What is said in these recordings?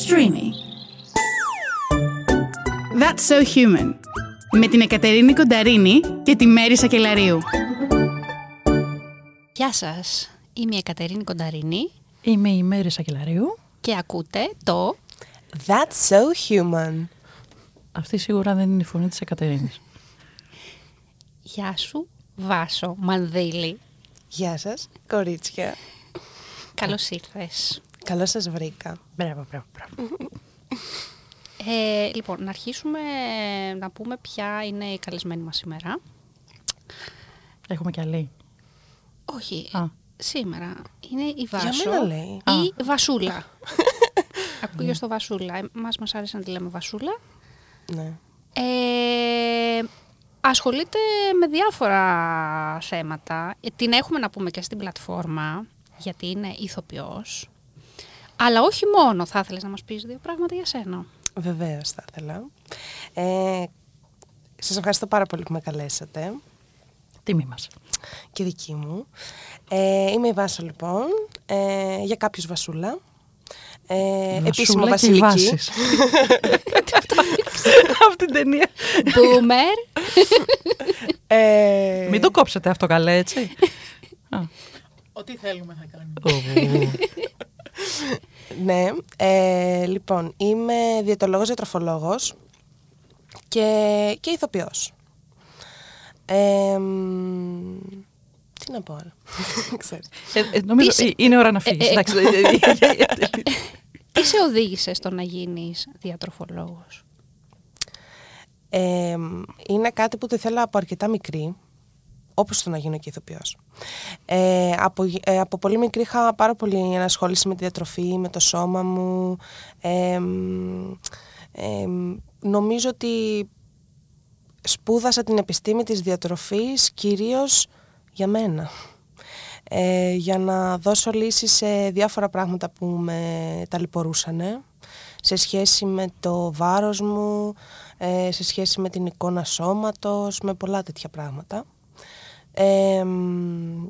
Streamy. That's so human. Με την Εκατερίνη Κονταρίνη και τη Μέρη Σακελαρίου. Γεια σας, είμαι η Εκατερίνη Κονταρίνη Είμαι η Μέρη Σακελαρίου. και ακούτε το That's so human. Αυτή σίγουρα δεν είναι η φωνή της Εκατερίνης. «Γεια σου Βάσο Μανδύλη». Γεια σας, κορίτσια. Καλώς ήρθες. Καλώς σας βρήκα. Μπράβο, μπράβο, μπράβο. Ε, λοιπόν, να αρχίσουμε να πούμε ποια είναι η καλεσμένη μας σήμερα. Έχουμε κι άλλη. Όχι, Α. σήμερα είναι η Βάσο μένα λέει. ή Βασούλα. Ακούγες στο Βασούλα. Ε, Μας μας άρεσε να τη λέμε Βασούλα. Ναι. Ε, ασχολείται με διάφορα θέματα. Ε, Την έχουμε να πούμε και στην πλατφόρμα, γιατί είναι ηθοποιός. Αλλά όχι μόνο. Θα ήθελες να μας πεις δύο πράγματα για σένα. Βεβαίως θα ήθελα. Ε, σας ευχαριστώ πάρα πολύ που με καλέσατε. Τιμή μας. Και δική μου. Ε, είμαι η Βάσο λοιπόν. Ε, για κάποιους Βασούλα. Ε, επίσημο Βασούλα και οι βασιλική. βάσεις. Από την ταινία. Boomer. Ε, Μην το κόψετε αυτό καλέ, έτσι. Α. Ό,τι θέλουμε θα κάνουμε. Ναι, ε, λοιπόν, είμαι διαιτολόγος, διατροφολόγος και, και ηθοποιός. Ε, μ, τι να πω άλλο, ξέρεις. Ε, ε, νομίζω Τι σε- ε, είναι ώρα να φύγεις. ε, ε, Εντάξει, ε, ε, ε, ε, Τι σε οδήγησε στο να γίνεις διατροφολόγος. Ε, είναι κάτι που το ήθελα από αρκετά μικρή, όπως το να γίνω και ηθοποιός. Ε, από, γε- ε, από πολύ μικρή είχα πάρα πολύ ενασχόληση με τη διατροφή, με το σώμα μου. Ε, μ, ε, μ, νομίζω ότι σπούδασα την επιστήμη της διατροφής κυρίως για μένα. Ε, για να δώσω λύσεις σε διάφορα πράγματα που με ταλαιπωρούσαν σε σχέση με το βάρος μου, ε, σε σχέση με την εικόνα σώματος, με πολλά τέτοια πράγματα. Ε, μ,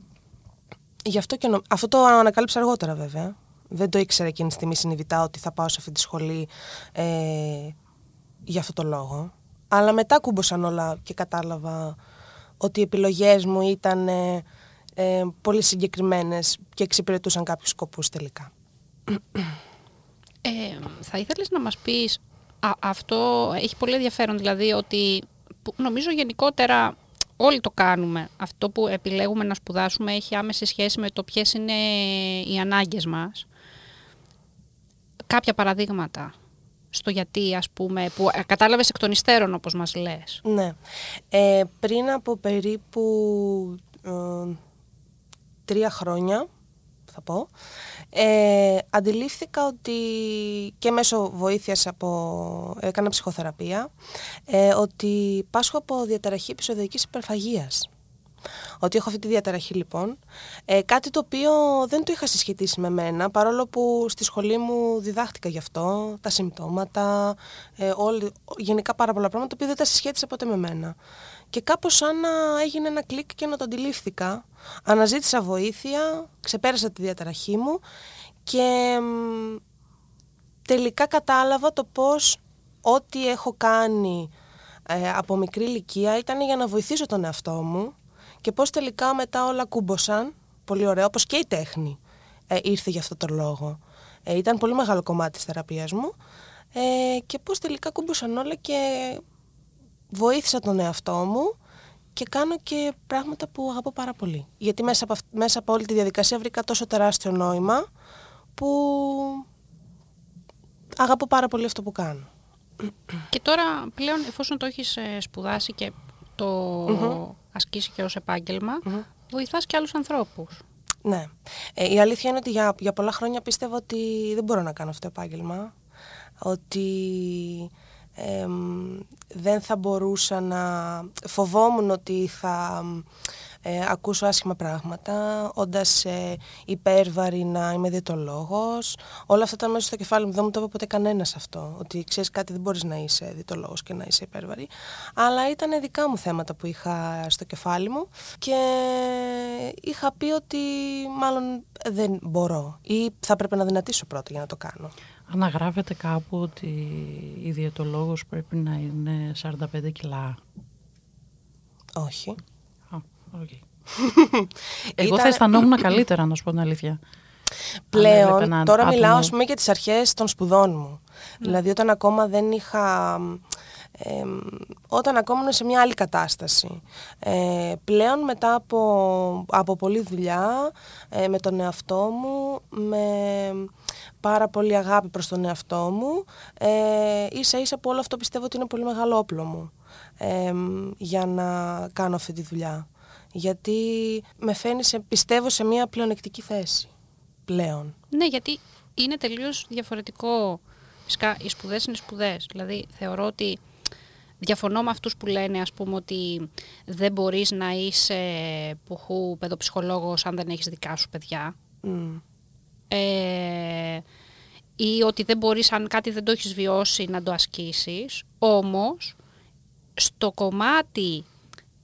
γι' αυτό και νο- αυτό το ανακάλυψα αργότερα βέβαια. Δεν το ήξερα εκείνη τη στιγμή συνειδητά ότι θα πάω σε αυτή τη σχολή ε, για αυτό το λόγο. Αλλά μετά κούμποσαν όλα και κατάλαβα ότι οι επιλογές μου ήταν ε, ε, πολύ συγκεκριμένες και εξυπηρετούσαν κάποιους σκοπούς τελικά. Ε, θα ήθελες να μας πεις, α, αυτό έχει πολύ ενδιαφέρον, δηλαδή ότι που νομίζω γενικότερα όλοι το κάνουμε. Αυτό που επιλέγουμε να σπουδάσουμε έχει άμεση σχέση με το ποιες είναι οι ανάγκες μας. Κάποια παραδείγματα στο γιατί, ας πούμε, που ε, κατάλαβες εκ των υστέρων, όπως μας λες. Ναι. Ε, πριν από περίπου ε, τρία χρόνια, θα πω, ε, αντιλήφθηκα ότι και μέσω βοήθειας από... έκανα ψυχοθεραπεία, ε, ότι πάσχω από διαταραχή επεισοδιακής υπερφαγίας. Ότι έχω αυτή τη διαταραχή λοιπόν. Ε, κάτι το οποίο δεν το είχα συσχετίσει με μένα, παρόλο που στη σχολή μου διδάχτηκα γι' αυτό, τα συμπτώματα, ε, όλη, γενικά πάρα πολλά πράγματα, τα οποία δεν τα συσχέτισα ποτέ με μένα. Και κάπως σαν να έγινε ένα κλικ και να το αντιλήφθηκα. Αναζήτησα βοήθεια, ξεπέρασα τη διαταραχή μου και μ, τελικά κατάλαβα το πώς ό,τι έχω κάνει ε, από μικρή ηλικία ήταν για να βοηθήσω τον εαυτό μου και πώς τελικά μετά όλα κούμποσαν, πολύ ωραία, όπως και η τέχνη ε, ήρθε για αυτό το λόγο. Ε, ήταν πολύ μεγάλο κομμάτι της θεραπείας μου ε, και πώς τελικά κούμποσαν όλα και βοήθησα τον εαυτό μου και κάνω και πράγματα που αγαπώ πάρα πολύ. Γιατί μέσα από, αυ- μέσα από όλη τη διαδικασία βρήκα τόσο τεράστιο νόημα που αγαπώ πάρα πολύ αυτό που κάνω. Και τώρα πλέον εφόσον το έχεις ε, σπουδάσει και το ασκήσει και ως επάγγελμα, βοηθάς και άλλους ανθρώπους. Ναι. Ε, η αλήθεια είναι ότι για, για πολλά χρόνια πίστευα ότι δεν μπορώ να κάνω αυτό το επάγγελμα. Ότι εμ, δεν θα μπορούσα να... Φοβόμουν ότι θα, ε, ακούσω άσχημα πράγματα, όντας ε, υπέρβαρη να είμαι διαιτολόγος. Όλα αυτά ήταν μέσα στο κεφάλι μου, δεν μου το είπε ποτέ κανένας αυτό, ότι ξέρεις κάτι δεν μπορείς να είσαι διαιτολόγος και να είσαι υπέρβαρη. Αλλά ήταν δικά μου θέματα που είχα στο κεφάλι μου και είχα πει ότι μάλλον δεν μπορώ ή θα πρέπει να δυνατήσω πρώτα για να το κάνω. Αναγράφεται κάπου ότι η διαιτολόγος πρέπει να είναι 45 κιλά. Όχι. Α, οκ. Εγώ θα Ήταν- αισθανόμουν καλύτερα, να σου πω την αλήθεια. Αν έβλεπα Πλέον, έναν τώρα άτομο- μιλάω ας πούμε για τις αρχές των σπουδών μου. Δηλαδή όταν ακόμα δεν είχα... εμ, όταν ακόμα ήμουν σε μια άλλη κατάσταση. Ε, πλέον μετά από, από πολλή δουλειά ε, με τον εαυτό μου, με πάρα πολύ αγάπη προς τον εαυτό μου, ε, ίσα ίσα που όλο αυτό πιστεύω ότι είναι πολύ μεγάλο όπλο μου ε, για να κάνω αυτή τη δουλειά. Γιατί με φαίνει, σε, πιστεύω, σε μια πλεονεκτική θέση πλέον. Ναι, γιατί είναι τελείως διαφορετικό. Φυσικά, οι σπουδές είναι σπουδές. Δηλαδή, θεωρώ ότι διαφωνώ με αυτούς που λένε, ας πούμε, ότι δεν μπορείς να είσαι πουχού παιδοψυχολόγος αν δεν έχεις δικά σου παιδιά. Μμ. Ε, ή ότι δεν μπορείς, αν κάτι δεν το έχεις βιώσει, να το ασκήσεις. Όμως, στο κομμάτι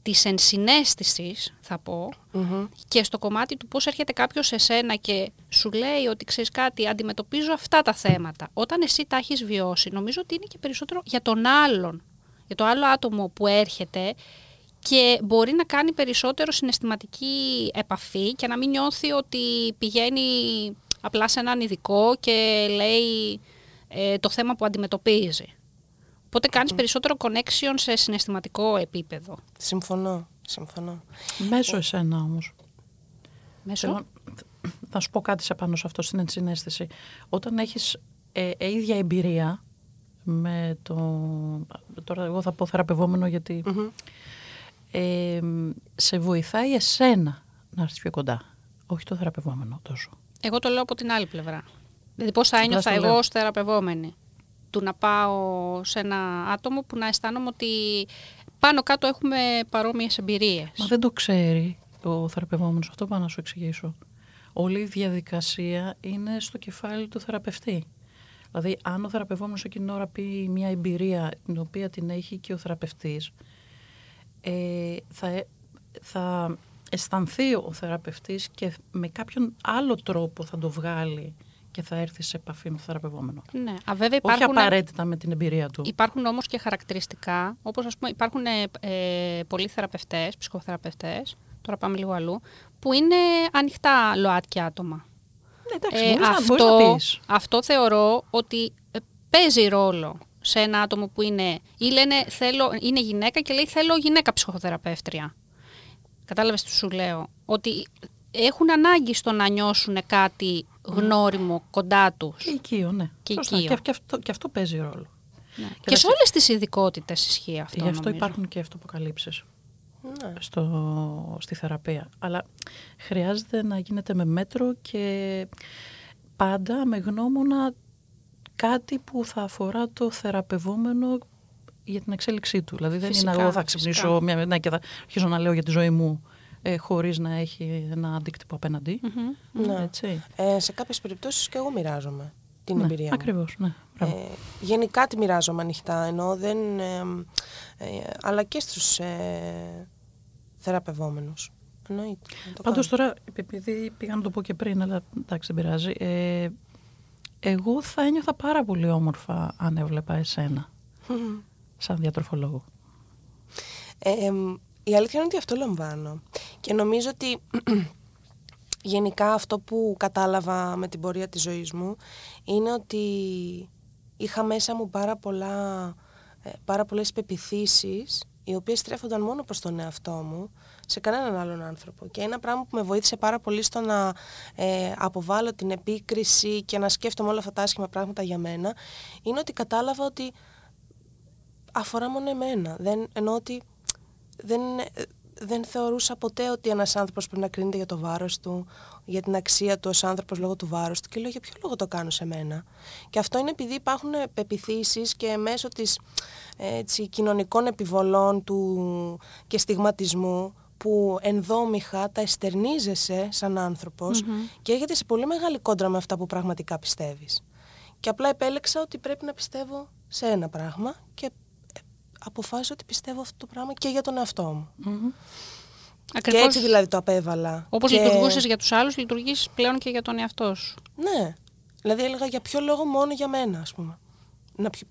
της ενσυναίσθησης, θα πω, Μμμ. και στο κομμάτι του πώς έρχεται κάποιος σε σένα και σου λέει ότι ξέρεις κάτι, αντιμετωπίζω αυτά τα θέματα. Όταν εσύ τα έχεις βιώσει, νομίζω ότι είναι και περισσότερο για τον άλλον, για το άλλο άτομο που έρχεται και μπορεί να κάνει περισσότερο συναισθηματική επαφή και να μην νιώθει ότι πηγαίνει απλά σε έναν ειδικό και λέει ε, το θέμα που αντιμετωπίζει. Οπότε κάνεις περισσότερο connection σε συναισθηματικό επίπεδο. Συμφωνώ. Συμφωνώ. Μέσω εσένα όμως. Μέσω; Θέλω να σου πω κάτι σε πάνω σε αυτό στην ενσυναίσθηση. Όταν έχεις ε, ε, ίδια εμπειρία με το... Τώρα εγώ θα πω θεραπευόμενο γιατί Μμμ. ε, σε βοηθάει εσένα να έρθεις πιο κοντά. Όχι το θεραπευόμενο τόσο. Εγώ το λέω από την άλλη πλευρά. Δηλαδή πώς θα ένιωθα στο εγώ λέω. ως θεραπευόμενη; Του να πάω σε ένα άτομο που να αισθάνομαι ότι πάνω κάτω έχουμε παρόμοιες εμπειρίες. Μα δεν το ξέρει ο θεραπευόμενος. Αυτό πάω να σου εξηγήσω. Όλη η διαδικασία είναι στο κεφάλι του θεραπευτή. Δηλαδή, αν ο θεραπευόμενος εκείνη την ώρα πει μια εμπειρία την οποία την έχει και ο θεραπευτής, ε, θα, ε- θα αισθανθεί ο θεραπευτής και με κάποιον άλλο τρόπο θα το βγάλει και θα έρθει σε επαφή με τον θεραπευόμενο. Ναι, α, βέβαια Όχι υπάρχουν, απαραίτητα με την εμπειρία του. υπάρχουν όμως και χαρακτηριστικά, όπως ας πούμε υπάρχουν ε, ε, πολλοί θεραπευτές, ψυχοθεραπευτές, τώρα πάμε λίγο αλλού, που είναι ανοιχτά ΛΟΑΤΚΙ άτομα. Ναι, εντάξει, Ε, μπορείς, να, μπορείς να αυτό, πεις. αυτό θεωρώ ότι ε, παίζει ρόλο σε ένα άτομο που είναι, ή λένε θέλω, είναι γυναίκα και λέει θέλω γυναίκα ψυχοθεραπεύτρια. Κατάλαβες τι σου λέω; Ότι έχουν ανάγκη στο να νιώσουν κάτι γνώριμο κοντά τους. Και οικείο, ναι. Και Σωστά. οικείο. Και, και αυτό, και αυτό παίζει ρόλο. Ναι. Και, Και σε τα- όλες τις ειδικότητες ισχύει αυτό. Γι' αυτό νομίζω. υπάρχουν και αυτοποκαλύψεις Ναι. στο, στη θεραπεία. Αλλά χρειάζεται να γίνεται με μέτρο και πάντα με γνώμονα κάτι που θα αφορά το θεραπευόμενο για την εξέλιξή του. Δηλαδή δεν Φυσικά, είναι εγώ θα φυσικά. ξυπνήσω μια, ναι, και θα αρχίσω να λέω για τη ζωή μου ε, χωρίς να έχει ένα αντίκτυπο απέναντι. Μμμ. Ναι. Έτσι. Ε, σε κάποιες περιπτώσεις και εγώ μοιράζομαι την ναι, εμπειρία μου. Ακριβώς, ναι. Μπράβο. Ε, γενικά τη μοιράζομαι ανοιχτά, ενώ δεν... ε, ε, αλλά και στους ε, θεραπευόμενους. Εννοείται. να το Πάντως κάνω. τώρα, επειδή πήγα να το πω και πριν, αλλά εντάξει δεν πειράζει, ε, εγώ θα ένιωθα πάρα πολύ όμορφα αν έβλεπα εσένα, σαν διατροφολόγο. Ε, εμ, η αλήθεια είναι ότι αυτό λαμβάνω. Και νομίζω ότι γενικά αυτό που κατάλαβα με την πορεία της ζωής μου είναι ότι είχα μέσα μου πάρα, πολλά, ε, πάρα πολλές πεπιθήσεις οι οποίες στρέφονταν μόνο προς τον εαυτό μου, σε κανέναν άλλον άνθρωπο. Και ένα πράγμα που με βοήθησε πάρα πολύ στο να ε, αποβάλω την επίκριση και να σκέφτομαι όλα αυτά τα άσχημα πράγματα για μένα, είναι ότι κατάλαβα ότι αφορά μόνο εμένα. Δεν, ενώ ότι δεν, ε, δεν θεωρούσα ποτέ ότι ένας άνθρωπος πρέπει να κρίνεται για το βάρος του, για την αξία του ως άνθρωπος λόγω του βάρους του και λέω για ποιο λόγο το κάνω σε μένα; Και αυτό είναι επειδή υπάρχουν πεπιθήσεις και μέσω της ε, έτσι, κοινωνικών επιβολών του και στιγματισμού που ενδόμηχα τα εστερνίζεσαι σαν ανθρωπος και έρχεται σε πολύ μεγάλη κόντρα με αυτά που πραγματικά πιστεύεις. Και απλά επέλεξα ότι πρέπει να πιστεύω σε ένα πράγμα και ε, αποφάσισα ότι πιστεύω αυτό το πράγμα και για τον εαυτό μου. Και έτσι δηλαδή το απέβαλα. Όπως και... λειτουργούσες για τους άλλους, λειτουργείς πλέον και για τον εαυτό σου. Ναι. Δηλαδή έλεγα για ποιο λόγο μόνο για μένα, ας πούμε. Να ποιο-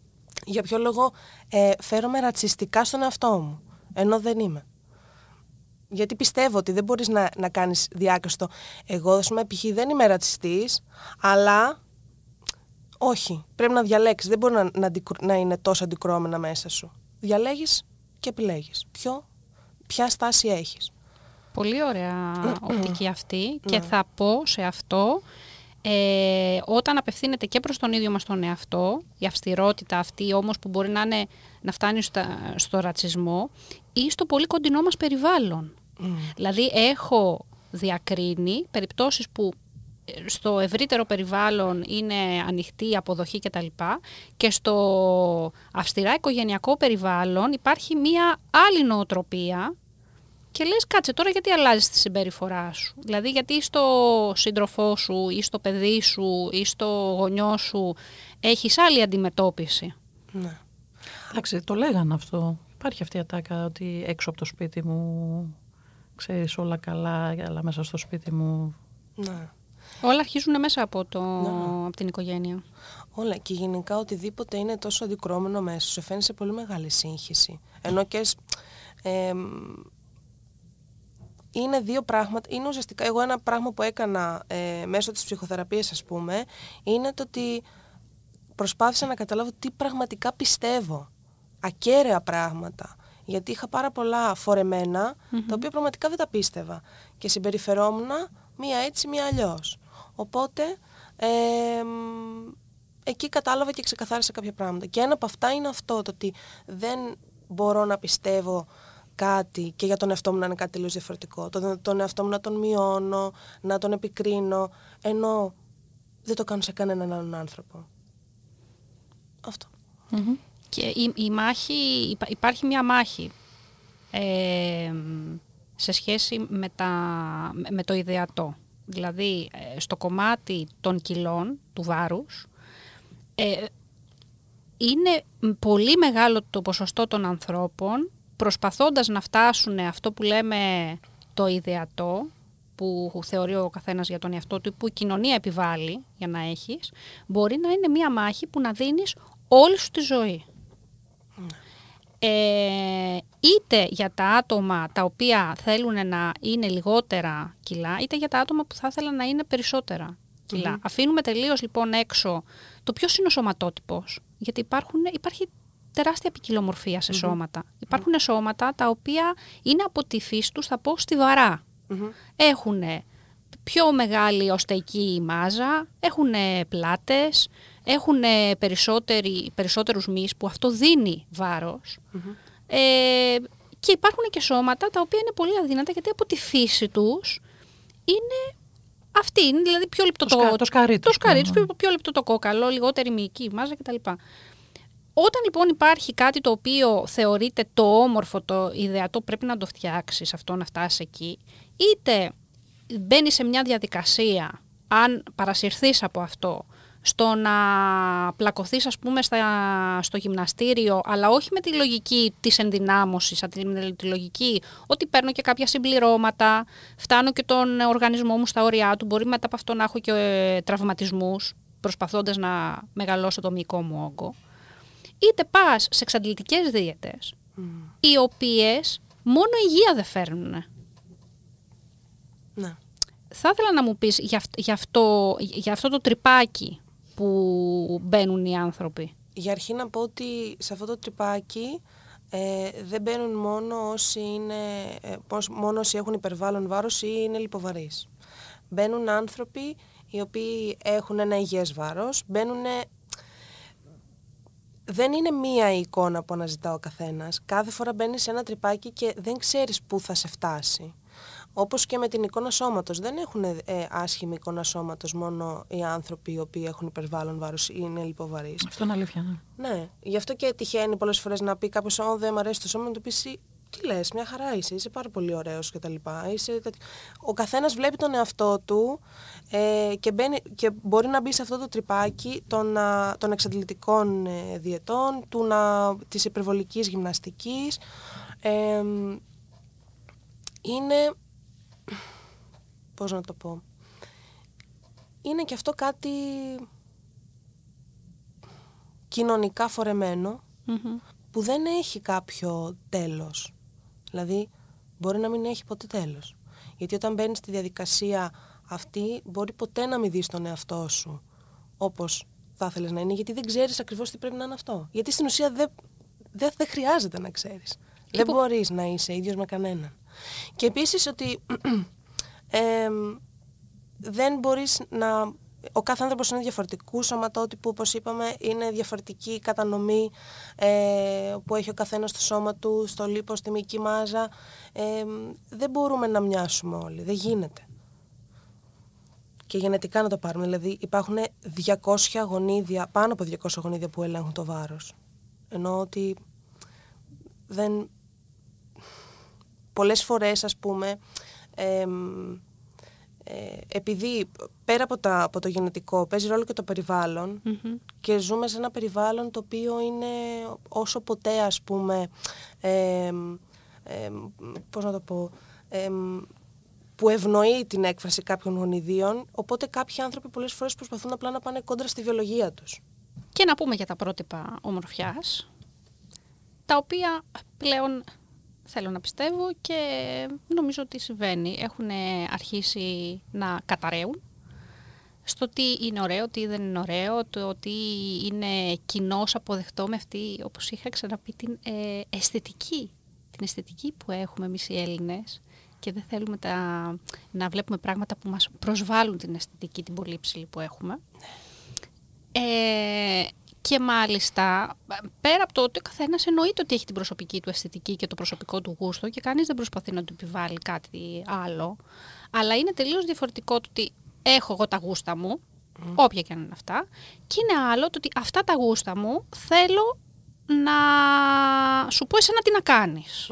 Για ποιο λόγο ε, φέρομαι ρατσιστικά στον εαυτό μου, ενώ δεν είμαι. Γιατί πιστεύω ότι δεν μπορείς να, να κάνεις διάκριση το εγώ, ας πούμε, π.χ. δεν είμαι ρατσιστής, αλλά όχι, πρέπει να διαλέξεις. Δεν μπορεί να, να, αντικρου- να είναι τόσο αντικρώμενα μέσα σου. Διαλέγεις και επιλέγεις. Ποιο, ποια στάση έχεις. Πολύ ωραία οπτική αυτή και θα πω σε αυτό ε, όταν απευθύνεται και προς τον ίδιο μας τον εαυτό, η αυστηρότητα αυτή όμως που μπορεί να, είναι, να φτάνει στα- στο ρατσισμό ή στο πολύ κοντινό μας περιβάλλον. Δηλαδή έχω διακρίνει περιπτώσεις που ε, στο ευρύτερο περιβάλλον είναι ανοιχτή η αποδοχή κτλ. Και στο αυστηρά οικογενειακό περιβάλλον υπάρχει μία άλλη νοοτροπία και λες κάτσε τώρα γιατί αλλάζεις τη συμπεριφορά σου; Δηλαδή γιατί στο σύντροφό σου ή στο παιδί σου ή στο γονιό σου έχεις άλλη αντιμετώπιση; Ναι. Εντάξει, το λέγανε αυτό. Υπάρχει αυτή η ατάκα ότι έξω από το σπίτι μου ξέρεις όλα καλά, αλλά μέσα στο σπίτι μου... ναι. Όλα αρχίζουν μέσα από, το, από την οικογένεια. Όλα και γενικά οτιδήποτε είναι τόσο αντικρώμενο μέσα σου, σε φαίνει σε πολύ μεγάλη σύγχυση. Ενώ και σ- εμ, είναι δύο πράγματα, είναι ουσιαστικά, εγώ ένα πράγμα που έκανα ε, μέσω της ψυχοθεραπείας ας πούμε, είναι το ότι προσπάθησα να καταλάβω τι πραγματικά πιστεύω. Ακέραια πράγματα. Γιατί είχα πάρα πολλά φορεμένα, τα οποία πραγματικά δεν τα πίστευα. Και συμπεριφερόμουν μία έτσι, μία αλλιώς. Οπότε, εμ, εκεί κατάλαβα και ξεκαθάρισα κάποια πράγματα. Και ένα από αυτά είναι αυτό, το ότι δεν μπορώ να πιστεύω κάτι και για τον εαυτό μου να είναι κάτι τελείως διαφορετικό. Τον, τον εαυτό μου να τον μειώνω, να τον επικρίνω, ενώ δεν το κάνω σε κανέναν άλλον άνθρωπο. Αυτό. Και η, η μάχη, if- υπάρχει μια μάχη ε, σε σχέση με, τα, με- με το ιδεατό. Δηλαδή, ε, στο κομμάτι των κιλών, του βάρους, ε, είναι πολύ μεγάλο το ποσοστό των ανθρώπων προσπαθώντας να φτάσουν αυτό που λέμε το ιδεατό, που θεωρεί ο καθένας για τον εαυτό του ή που η κοινωνία επιβάλλει για να έχεις, μπορεί να είναι μία μάχη που να δίνεις όλη σου τη ζωή. Ε, είτε για τα άτομα τα οποία θέλουν να είναι λιγότερα κιλά, είτε για τα άτομα που θα ήθελαν να είναι περισσότερα κιλά. Αφήνουμε τελείως λοιπόν έξω το ποιος είναι ο σωματότυπος. Γιατί υπάρχουν, υπάρχει τεράστια ποικιλομορφία σε σώματα. Υπάρχουν σώματα τα οποία είναι από τη φύση τους, θα πω, στιβαρά. Έχουν πιο μεγάλη οστεϊκή μάζα, έχουν πλάτες, έχουν περισσότερους μυς που αυτό δίνει βάρος. Ε, και υπάρχουν και σώματα τα οποία είναι πολύ αδύνατα γιατί από τη φύση τους είναι αυτή, είναι δηλαδή πιο λεπτό Το σκα- το σκαρί το τους, σκαρί πούμε. τους, πιο, πιο λεπτό το κόκαλο, λιγότερη μυϊκή μάζα κτλ. Όταν λοιπόν υπάρχει κάτι το οποίο θεωρείται το όμορφο, το ιδεατό, πρέπει να το φτιάξεις αυτό, να φτάσεις εκεί, είτε μπαίνεις σε μια διαδικασία, αν παρασυρθείς από αυτό, στο να πλακωθείς ας πούμε στα, στο γυμναστήριο, αλλά όχι με τη λογική της ενδυνάμωσης, αλλά με τη λογική ότι παίρνω και κάποια συμπληρώματα, φτάνω και τον οργανισμό μου στα όρια του, μπορεί μετά από αυτό να έχω και ε, τραυματισμούς, προσπαθώντας να μεγαλώσω το μυϊκό μου όγκο. Είτε πας σε εξαντλητικές δίαιτες, οι οποίες μόνο υγεία δεν φέρνουν. Ναι. Θα ήθελα να μου πεις για, αυ- για αυτό, για αυτό το τρυπάκι που μπαίνουν οι άνθρωποι. Για αρχή να πω ότι σε αυτό το τρυπάκι ε, δεν μπαίνουν μόνο όσοι, είναι, ε, πώς- μόνο όσοι έχουν υπερβάλλον βάρος ή είναι λιποβαρείς. Μπαίνουν άνθρωποι οι οποίοι έχουν ένα υγιές βάρος, μπαίνουν... Δεν είναι μία η εικόνα που αναζητά ο καθένας. Κάθε φορά μπαίνεις σε ένα τρυπάκι και δεν ξέρεις πού θα σε φτάσει. Όπως και με την εικόνα σώματος. Δεν έχουν ε, άσχημη εικόνα σώματος μόνο οι άνθρωποι οι οποίοι έχουν υπερβάλλον βάρος ή είναι λιποβαρείς. Αυτό είναι αλήθεια. Ναι. Ναι, γι' αυτό και τυχαίνει πολλές φορές να πει κάποιος: Ω, δεν μου αρέσει το σώμα, να του πεις: «Εσύ τι λες, μια χαρά είσαι, είσαι πάρα πολύ ωραίος και τα λοιπά. Είσαι... τέτοιο». Ο καθένας βλέπει τον εαυτό του ε, και, μπαίνει, και μπορεί να μπει σε αυτό το τρυπάκι των, α, των εξαντλητικών ε, διαιτών, του να, της υπερβολικής γυμναστικής. Ε, είναι, πώς να το πω, είναι και αυτό κάτι κοινωνικά φορεμένο που δεν έχει κάποιο τέλος. Δηλαδή, μπορεί να μην έχει ποτέ τέλος. Γιατί όταν μπαίνεις στη διαδικασία αυτή, μπορεί ποτέ να μην δεις τον εαυτό σου όπως θα ήθελες να είναι, γιατί δεν ξέρεις ακριβώς τι πρέπει να είναι αυτό. Γιατί στην ουσία δεν δεν δεν χρειάζεται να ξέρεις. Δεν μπορείς να είσαι ίδιος με κανέναν. Και επίσης ότι εμ, δεν μπορείς να... Ο κάθε άνθρωπος είναι διαφορετικού σωματότυπου, όπως είπαμε, είναι διαφορετική η κατανομή ε, που έχει ο καθένας στο σώμα του, στο λίπο, στη μυϊκή μάζα. Ε, δεν μπορούμε να μοιάσουμε όλοι, δεν γίνεται. Και γενετικά να το πάρουμε, δηλαδή υπάρχουν 200 γονίδια, πάνω από 200 γονίδια που ελέγχουν το βάρος. Ενώ ότι δεν... Πολλές φορές, ας πούμε, εμ, ε, επειδή πέρα από, τα, από το γενετικό παίζει ρόλο και το περιβαλλον και ζούμε σε ένα περιβάλλον το οποίο είναι όσο ποτέ ας πούμε εμ, εμ, πώς να το πω εμ, που ευνοεί την έκφραση κάποιων γονιδίων οπότε κάποιοι άνθρωποι πολλές φορές προσπαθούν απλά να πάνε κόντρα στη βιολογία τους. Και να πούμε για τα πρότυπα ομορφιάς, τα οποία πλέον θέλω να πιστεύω και νομίζω ότι συμβαίνει. Έχουν αρχίσει να καταραίουν στο τι είναι ωραίο, τι δεν είναι ωραίο, το τι είναι κοινώ αποδεκτό με αυτή, όπως είχα ξαναπεί, την ε, αισθητική. Την αισθητική που έχουμε εμείς οι Έλληνες και δεν θέλουμε τα, να βλέπουμε πράγματα που μας προσβάλλουν την αισθητική, την πολύ ψηλή που έχουμε. Ε, και μάλιστα, πέρα από το ότι ο καθένας εννοείται ότι έχει την προσωπική του αισθητική και το προσωπικό του γούστο και κανείς δεν προσπαθεί να του επιβάλλει κάτι άλλο. Αλλά είναι τελείως διαφορετικό το ότι έχω εγώ τα γούστα μου, όποια και αν είναι αυτά, και είναι άλλο το ότι αυτά τα γούστα μου θέλω να σου πω εσένα τι να κάνεις.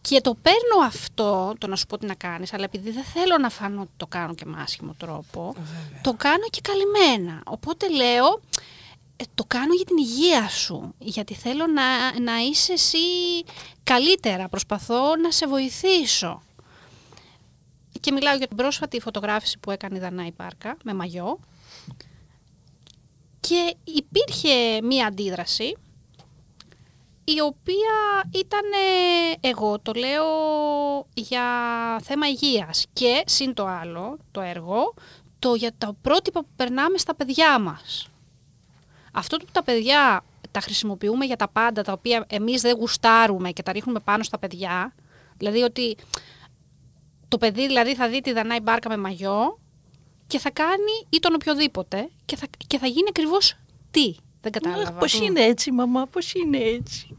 Και το παίρνω αυτό, το να σου πω τι να κάνεις, αλλά επειδή δεν θέλω να φανώ ότι το κάνω και με άσχημο τρόπο, το κάνω και καλυμμένα. Οπότε λέω, «Ε, το κάνω για την υγεία σου, γιατί θέλω να, να είσαι εσύ καλύτερα, προσπαθώ να σε βοηθήσω. Και μιλάω για την πρόσφατη φωτογράφηση που έκανε η Δανάη Πάρκα με μαγιό. Και υπήρχε μία αντίδραση η οποία ήταν, εγώ το λέω για θέμα υγείας και συν το άλλο, το έργο, το για τα πρότυπα που περνάμε στα παιδιά μας. Αυτό που τα παιδιά τα χρησιμοποιούμε για τα πάντα, τα οποία εμείς δεν γουστάρουμε και τα ρίχνουμε πάνω στα παιδιά, δηλαδή ότι το παιδί δηλαδή θα δει τη Δανάη Μπάρκα με μαγιό και θα κάνει ή τον οποιοδήποτε και θα, και θα γίνει ακριβώς τι. Δεν κατάλαβα. Αχ, πώς είναι έτσι, μαμά, πώς είναι έτσι.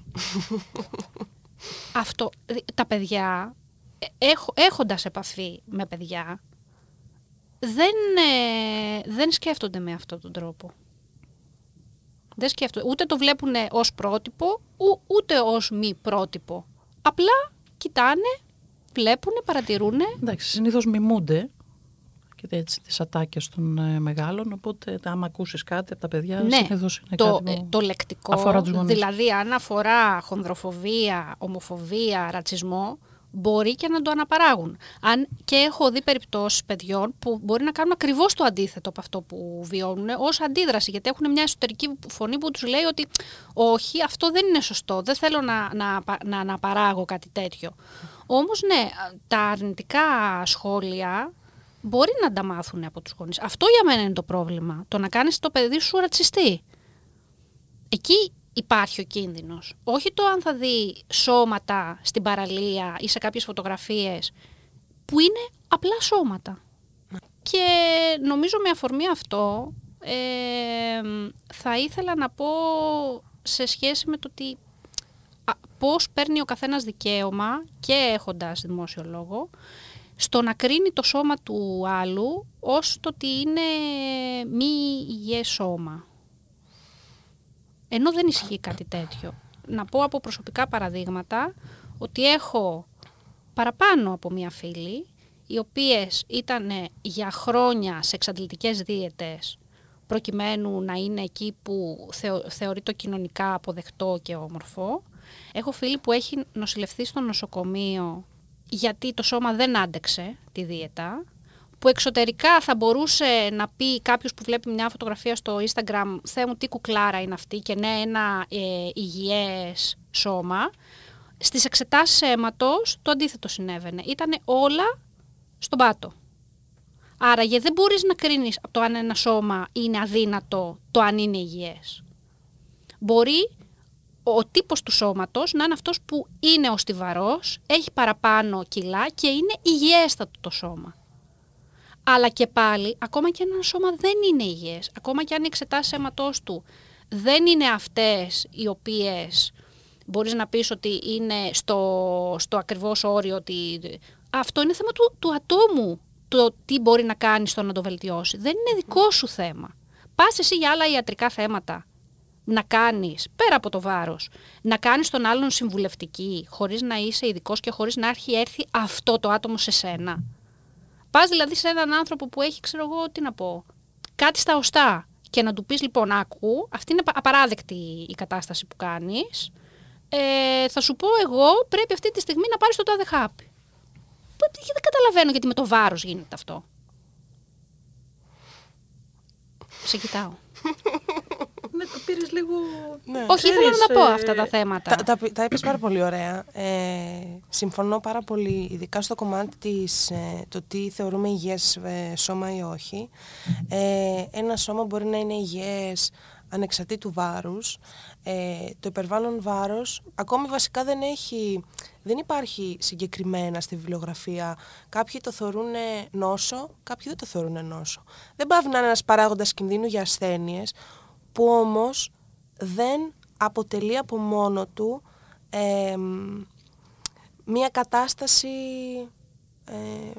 Αυτό, δη- τα παιδιά, ε, έχ, έχοντας επαφή με παιδιά, δεν, ε, δεν σκέφτονται με αυτόν τον τρόπο. Δεν σκέφτονται. Ούτε το βλέπουν ως πρότυπο, ου- ούτε ως μη πρότυπο. Απλά κοιτάνε, βλέπουν, παρατηρούν. Εντάξει, συνήθως μιμούνται και έτσι τις ατάκες των ε, μεγάλων, οπότε άμα ακούσεις κάτι από τα παιδιά, Ναι, συνήθως είναι το, κάτι ε, που το λεκτικό, αφορά τους γονείς. δηλαδή αν αφορά χονδροφοβία, ομοφοβία, ρατσισμό, μπορεί και να το αναπαράγουν. Αν και έχω δει περιπτώσεις παιδιών που μπορεί να κάνουν ακριβώς το αντίθετο από αυτό που βιώνουν ως αντίδραση, γιατί έχουν μια εσωτερική φωνή που τους λέει ότι όχι, αυτό δεν είναι σωστό, δεν θέλω να, να, να αναπαράγω κάτι τέτοιο. Όμως ναι, τα αρνητικά σχόλια μπορεί να τα μάθουν από τους γονείς. Αυτό για μένα είναι το πρόβλημα, το να κάνεις το παιδί σου ρατσιστή. Εκεί υπάρχει ο κίνδυνος. Όχι το αν θα δει σώματα στην παραλία ή σε κάποιες φωτογραφίες που είναι απλά σώματα. Και νομίζω με αφορμή αυτό ε, θα ήθελα να πω σε σχέση με το ότι α, πώς παίρνει ο καθένας δικαίωμα και έχοντας δημόσιο λόγο στο να κρίνει το σώμα του άλλου ως το ότι είναι μη υγιές σώμα. Ενώ δεν ισχύει κάτι τέτοιο. Να πω από προσωπικά παραδείγματα ότι έχω παραπάνω από μία φίλη, οι οποίες ήταν για χρόνια σε εξαντλητικές δίαιτες, προκειμένου να είναι εκεί που θεω, θεωρεί το κοινωνικά αποδεκτό και όμορφο. Έχω φίλη που έχει νοσηλευθεί στο νοσοκομείο γιατί το σώμα δεν άντεξε τη δίαιτα, που εξωτερικά θα μπορούσε να πει κάποιος που βλέπει μια φωτογραφία στο Instagram «Θεέ μου τι κουκλάρα είναι αυτή» και ναι ένα ε, υγιές σώμα. Στις εξετάσεις αίματος το αντίθετο συνέβαινε. Ήταν όλα στον πάτο. Άραγε δεν μπορείς να κρίνεις από το αν ένα σώμα είναι αδύνατο, το αν είναι υγιές. Μπορεί ο τύπος του σώματος να είναι αυτός που είναι ο στιβαρός, έχει παραπάνω κιλά και είναι υγιέστατο το σώμα. Αλλά και πάλι, ακόμα και ένα σώμα δεν είναι υγιές, ακόμα και αν οι εξετάσεις αίματός του δεν είναι αυτές οι οποίες μπορείς να πεις ότι είναι στο, στο ακριβώς όριο ότι αυτό είναι θέμα του, του ατόμου το τι μπορεί να κάνεις στο να το βελτιώσει. Δεν είναι δικό σου θέμα. Πας εσύ για άλλα ιατρικά θέματα να κάνεις, πέρα από το βάρος, να κάνεις τον άλλον συμβουλευτική, χωρίς να είσαι ειδικός και χωρίς να έχει έρθει αυτό το άτομο σε σένα. Πας δηλαδή σε έναν άνθρωπο που έχει, ξέρω εγώ, τι να πω, κάτι στα οστά και να του πεις λοιπόν, άκου, αυτή είναι απαράδεκτη η κατάσταση που κάνεις, ε, θα σου πω εγώ πρέπει αυτή τη στιγμή να πάρεις το τάδε χάπι. Δεν καταλαβαίνω γιατί με το βάρος γίνεται αυτό. Σε κοιτάω. ναι, το πήρες λίγο... Ναι. Όχι, ήθελα να τα πω αυτά τα θέματα. Τα, τα, τα είπες πάρα πολύ ωραία. Ε, συμφωνώ πάρα πολύ, ειδικά στο κομμάτι της, ε, το τι θεωρούμε υγιές ε, σώμα ή όχι. Ε, ένα σώμα μπορεί να είναι υγιές ανεξαρτήτου βάρους. Ε, το υπερβάλλον βάρος ακόμη βασικά δεν έχει δεν υπάρχει συγκεκριμένα στη βιβλιογραφία. Κάποιοι το θεωρούν νόσο, κάποιοι δεν το θεωρούν νόσο. Δεν πάβει να είναι ένας παράγοντας κινδύνου για ασθένειες, που όμως δεν αποτελεί από μόνο του μία κατάσταση ε,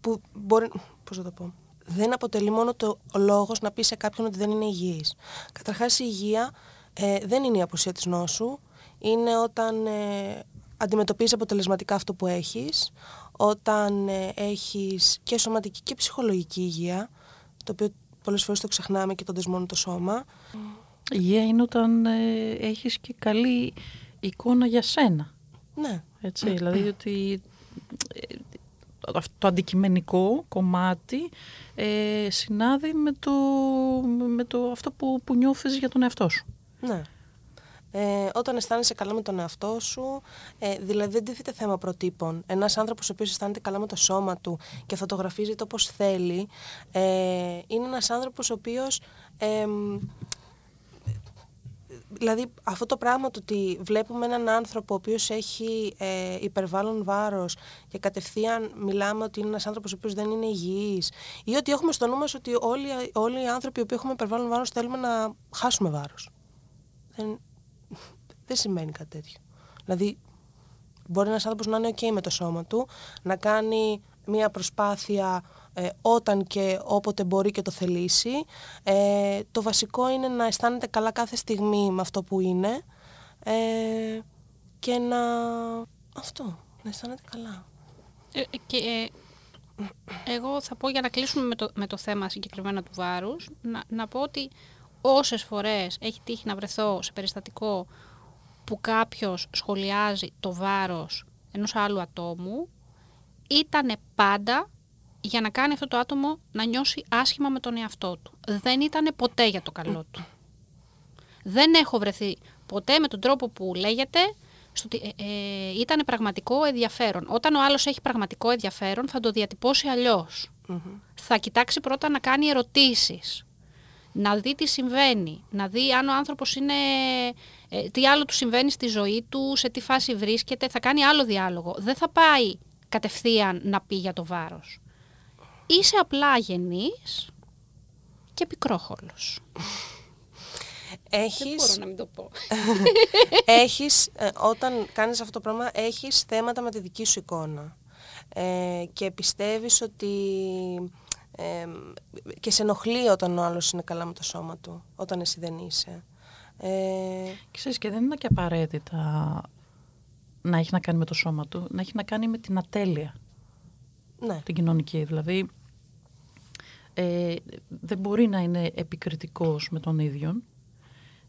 που μπορεί... Πώς θα το πω... Δεν αποτελεί μόνο το λόγος να πεις σε κάποιον ότι δεν είναι υγιής. Καταρχάς η υγεία ε, δεν είναι η απουσία της νόσου. Είναι όταν ε, αντιμετωπίζεις αποτελεσματικά αυτό που έχεις, όταν ε, έχεις και σωματική και ψυχολογική υγεία, το οποίο πολλές φορές το ξεχνάμε και το δεσμώνει το σώμα. Η υγεία είναι όταν ε, έχεις και καλή εικόνα για σένα. Ναι. Έτσι, δηλαδή ότι ε, το αντικειμενικό κομμάτι ε, συνάδει με το, με το αυτό που, που νιώθεις για τον εαυτό σου. Ναι ε, όταν αισθάνεσαι καλά με τον εαυτό σου, ε, δηλαδή δεν τίθεται θέμα προτύπων. Ένας άνθρωπος ο οποίος αισθάνεται καλά με το σώμα του και φωτογραφίζει το όπως θέλει, ε, είναι ένας άνθρωπος ο οποίος. Ε, δηλαδή αυτό το πράγμα του ότι βλέπουμε έναν άνθρωπο ο οποίος έχει ε, υπερβάλλον βάρος και κατευθείαν μιλάμε ότι είναι ένας άνθρωπος ο οποίος δεν είναι υγιής ή ότι έχουμε στο νου μας ότι όλοι, όλοι οι άνθρωποι που έχουμε υπερβάλλον βάρος θέλουμε να χάσουμε βάρος. Δεν, δεν σημαίνει κάτι τέτοιο. Δηλαδή, μπορεί ένας άνθρωπος να είναι OK με το σώμα του, να κάνει μια προσπάθεια ε, όταν και όποτε μπορεί και το θελήσει. Ε, το βασικό είναι να αισθάνεται καλά κάθε στιγμή με αυτό που είναι ε, και να... Αυτό, να αισθάνεται καλά. Ε, και, εγώ θα πω για να κλείσουμε με το, με το θέμα συγκεκριμένα του βάρους, να, να πω ότι όσες φορές έχει τύχει να βρεθώ σε περιστατικό που κάποιος σχολιάζει το βάρος ενός άλλου ατόμου ήταν πάντα για να κάνει αυτό το άτομο να νιώσει άσχημα με τον εαυτό του. Δεν ήταν ποτέ για το καλό του. Δεν έχω βρεθεί ποτέ με τον τρόπο που λέγεται στο ότι ε, ε, ήταν πραγματικό ενδιαφέρον. Όταν ο άλλος έχει πραγματικό ενδιαφέρον θα το διατυπώσει Θα κοιτάξει πρώτα να κάνει ερωτήσεις να δει τι συμβαίνει, να δει αν ο άνθρωπος είναι, ε, τι άλλο του συμβαίνει στη ζωή του, σε τι φάση βρίσκεται, θα κάνει άλλο διάλογο. Δεν θα πάει κατευθείαν να πει για το βάρος. Είσαι απλά γενής και πικρόχολος. Έχεις... Δεν μπορώ να μην το πω. έχεις, ε, όταν κάνεις αυτό το πράγμα, έχεις θέματα με τη δική σου εικόνα. Ε, και πιστεύεις ότι και σε ενοχλεί όταν ο άλλος είναι καλά με το σώμα του, όταν εσύ δεν είσαι. Ε... Ξέρεις, και δεν είναι και απαραίτητα να έχει να κάνει με το σώμα του, να έχει να κάνει με την ατέλεια, Ναι. την κοινωνική. Δηλαδή, ε, δεν μπορεί να είναι επικριτικός με τον ίδιο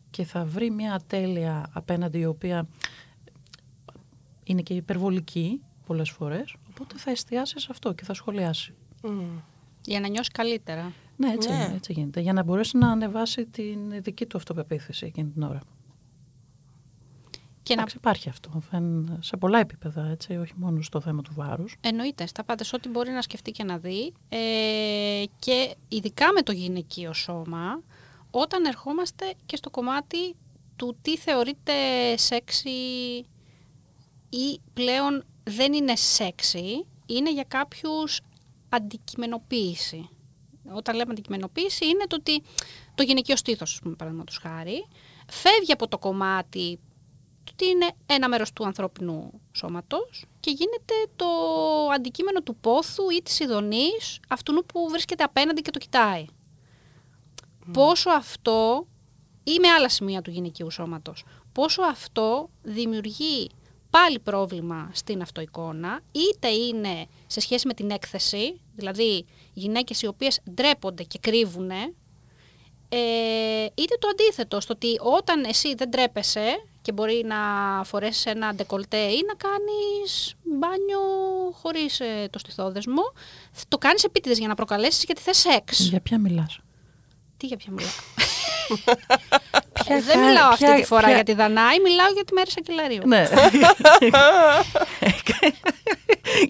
και θα βρει μια ατέλεια απέναντι η οποία είναι και υπερβολική πολλές φορές, οπότε θα εστιάσει σε αυτό και θα σχολιάσει. Μμ. Για να νιώσει καλύτερα. Ναι, έτσι, Ναι. Είναι, έτσι γίνεται. Για να μπορέσει να ανεβάσει την δική του αυτοπεποίθηση εκείνη την ώρα. Και να Εντάξει, υπάρχει αυτό δεν- σε πολλά επίπεδα, έτσι, όχι μόνο στο θέμα του βάρους. Εννοείται, στα πάντα σε ό,τι μπορεί να σκεφτεί και να δει. Ε, και ειδικά με το γυναικείο σώμα, όταν ερχόμαστε και στο κομμάτι του τι θεωρείται σεξι ή πλέον δεν είναι σεξι, είναι για κάποιους αντικειμενοποίηση. Όταν λέμε αντικειμενοποίηση είναι το ότι το γυναικείο στήθος, ας πούμε, παραδείγματος χάρη, φεύγει από το κομμάτι το ότι είναι ένα μέρος του ανθρώπινου σώματος και γίνεται το αντικείμενο του πόθου ή της ειδονής αυτού που βρίσκεται απέναντι και το κοιτάει. Πόσο αυτό ή με άλλα σημεία του γυναικείου σώματος, πόσο αυτό δημιουργεί πάλι πρόβλημα στην αυτοεικόνα, είτε είναι σε σχέση με την έκθεση, δηλαδή γυναίκες οι οποίες ντρέπονται και κρύβουν, ε, είτε το αντίθετο, στο ότι όταν εσύ δεν τρέπεσαι και μπορεί να φορέσεις ένα ντεκολτέ ή να κάνεις μπάνιο χωρίς ε, το στιθόδεσμο, το κάνεις επίτηδες για να προκαλέσεις γιατί θες σεξ. Για ποια μιλάς; Τι για ποια μιλάω; Ποια δεν κα- μιλάω ποια- αυτή τη φορά ποια- για τη Δανάη, μιλάω για τη Μέρη Σακελαρίου. Ναι.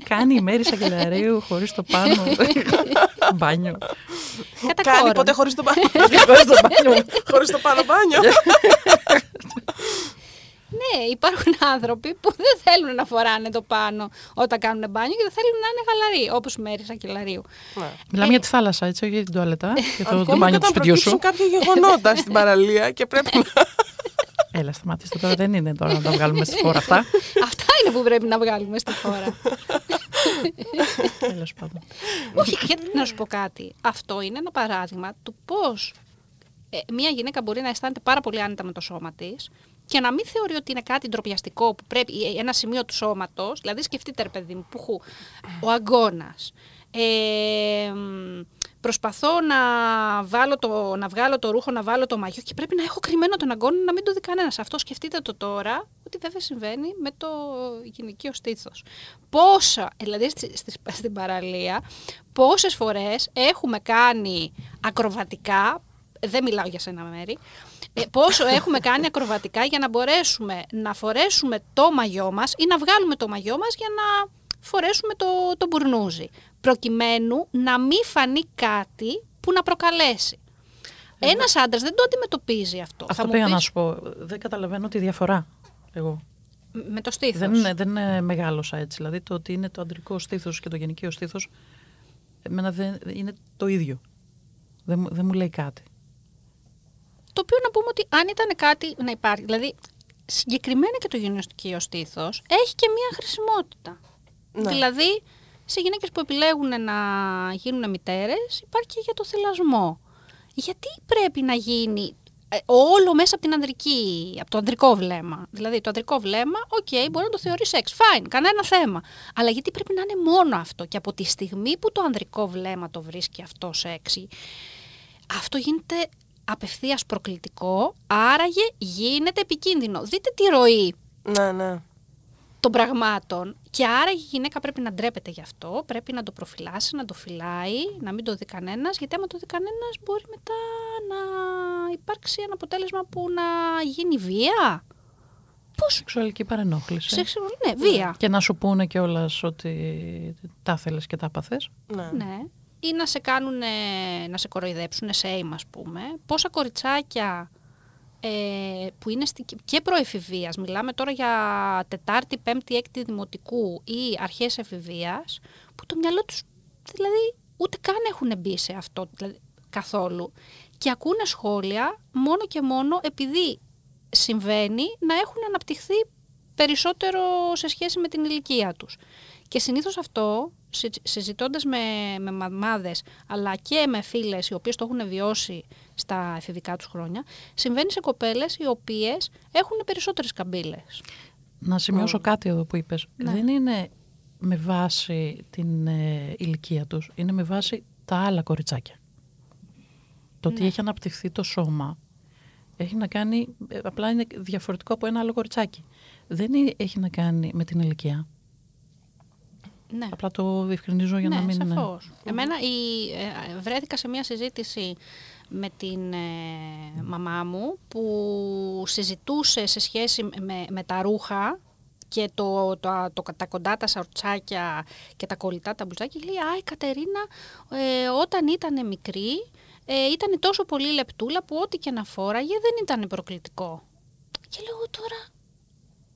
Κάνει η Μέρη Σακελαρίου χωρίς το πάνω μπάνιο. Κατά Κάνει κόρον. ποτέ χωρίς το πάνω. Χωρίς το μπάνιο. χωρίς το πάνω μπάνιο. Ναι, υπάρχουν άνθρωποι που δεν θέλουν να φοράνε το πάνω όταν κάνουν μπάνιο και δεν θέλουν να είναι χαλαροί, όπως η Μέρη Σακελαρίου. Ναι. Μιλάμε για τη θάλασσα, έτσι, όχι για την τουαλέτα. Για το, το Ακόμα και μπάνιο του όταν σπιτιού σου. προκύψουν κάποια γεγονότα στην παραλία και πρέπει να... Έλα, σταματήστε τώρα, δεν είναι τώρα να τα βγάλουμε στη χώρα αυτά. Αυτά είναι που πρέπει να βγάλουμε στη χώρα. Τέλος πάντων. Όχι, γιατί να σου πω κάτι. Αυτό είναι ένα παράδειγμα του πώς ε, μία γυναίκα μπορεί να αισθάνεται πάρα πολύ άνετα με το σώμα της και να μην θεωρεί ότι είναι κάτι ντροπιαστικό που πρέπει, ή ένα σημείο του σώματος. Δηλαδή, σκεφτείτε, ρε παιδί μου, που χου, ο αγκώνα. Ε, μ, προσπαθώ να, βάλω το, να βγάλω το ρούχο, να βάλω το μαγιό και πρέπει να έχω κρυμμένο τον αγκώνα να μην το δει κανένας. Αυτό σκεφτείτε το τώρα, ότι βέβαια συμβαίνει με το γυναικείο στήθος. Πόσα, δηλαδή στη, στη- στην παραλία, πόσες φορές έχουμε κάνει ακροβατικά, δεν μιλάω για σένα Μέρη, ε, πόσο έχουμε κάνει ακροβατικά για να μπορέσουμε να φορέσουμε το μαγιό μας ή να βγάλουμε το μαγιό μας για να φορέσουμε το, το μπουρνούζι. Προκειμένου να μην φανεί κάτι που να προκαλέσει. Ένας άντρας δεν το αντιμετωπίζει αυτό. Αυτό Θα μου πήγα να πεις, σου πω. Δεν καταλαβαίνω τη διαφορά. Εγώ. Με το στήθος. Δεν, είναι- δεν είναι μεγάλωσα έτσι. Δηλαδή το ότι είναι το αντρικό στήθος και το γενικείο στήθος εμένα δεν, είναι το ίδιο. Δεν, μου- δεν μου λέει κάτι. Το οποίο να πούμε ότι αν ήταν κάτι να υπάρχει, δηλαδή συγκεκριμένα και το γυναικείο στήθος, έχει και μία χρησιμότητα. Ναι. Δηλαδή, σε γυναίκες που επιλέγουν να γίνουν μητέρες, υπάρχει και για το θυλασμό. Γιατί πρέπει να γίνει ε, όλο μέσα από, την ανδρική, από το ανδρικό βλέμμα; Δηλαδή, το ανδρικό βλέμμα, οκ, μπορεί να το θεωρεί σεξ, fine, κανένα θέμα. Αλλά γιατί πρέπει να είναι μόνο αυτό; Και από τη στιγμή που το ανδρικό βλέμμα το βρίσκει αυτό σεξι, αυτό γίνεται απευθείας προκλητικό, άραγε γίνεται επικίνδυνο. Δείτε τη ροή Ναι, ναι. των πραγμάτων και άρα η γυναίκα πρέπει να ντρέπεται γι' αυτό, πρέπει να το προφυλάσει, να το φυλάει, να μην το δει κανένας, γιατί άμα το δει κανένας μπορεί μετά να υπάρξει ένα αποτέλεσμα που να γίνει βία. Πώς, Σεξουαλική παρενόχληση. σεξου, ναι, βία. Και να σου πούνε κιόλας ότι τα θέλεις και τα παθες. ναι. Ναι. Ή να σε κάνουν, να σε κοροϊδέψουν, shame ας πούμε. Πόσα κοριτσάκια ε, που είναι στη, και προεφηβείας, μιλάμε τώρα για Τετάρτη, Πέμπτη, Έκτη Δημοτικού ή αρχές εφηβείας, που το μυαλό τους δηλαδή ούτε καν έχουν μπει σε αυτό δηλαδή, καθόλου. Και ακούνε σχόλια μόνο και μόνο επειδή συμβαίνει να έχουν αναπτυχθεί περισσότερο σε σχέση με την ηλικία τους. Και συνήθως αυτό, συ- συζητώντας με, με μαμάδες, αλλά και με φίλες οι οποίες το έχουν βιώσει στα εφηβικά τους χρόνια, συμβαίνει σε κοπέλες οι οποίες έχουν περισσότερες καμπύλες. Να σημειώσω κάτι εδώ που είπες. Ναι. Δεν είναι με βάση την ε, ηλικία τους, είναι με βάση τα άλλα κοριτσάκια. Το ότι Ναι. έχει αναπτυχθεί το σώμα έχει να κάνει, ε, απλά είναι διαφορετικό από ένα άλλο κοριτσάκι. Δεν είναι- έχει να κάνει με την ηλικία. Ναι. Απλά το διευκρινίζω για να ναι, μην... σαφώς. Εμένα η, ε, βρέθηκα σε μια συζήτηση με την ε, μαμά μου που συζητούσε σε σχέση με, με τα ρούχα και το, το, το, τα κοντά τα σαρτσάκια και τα κολλητά τα μπουζάκια. Λέει, α, η Κατερίνα ε, όταν ήταν μικρή ε, ήταν τόσο πολύ λεπτούλα που ό,τι και να φόραγε δεν ήταν προκλητικό. Και λέω τώρα,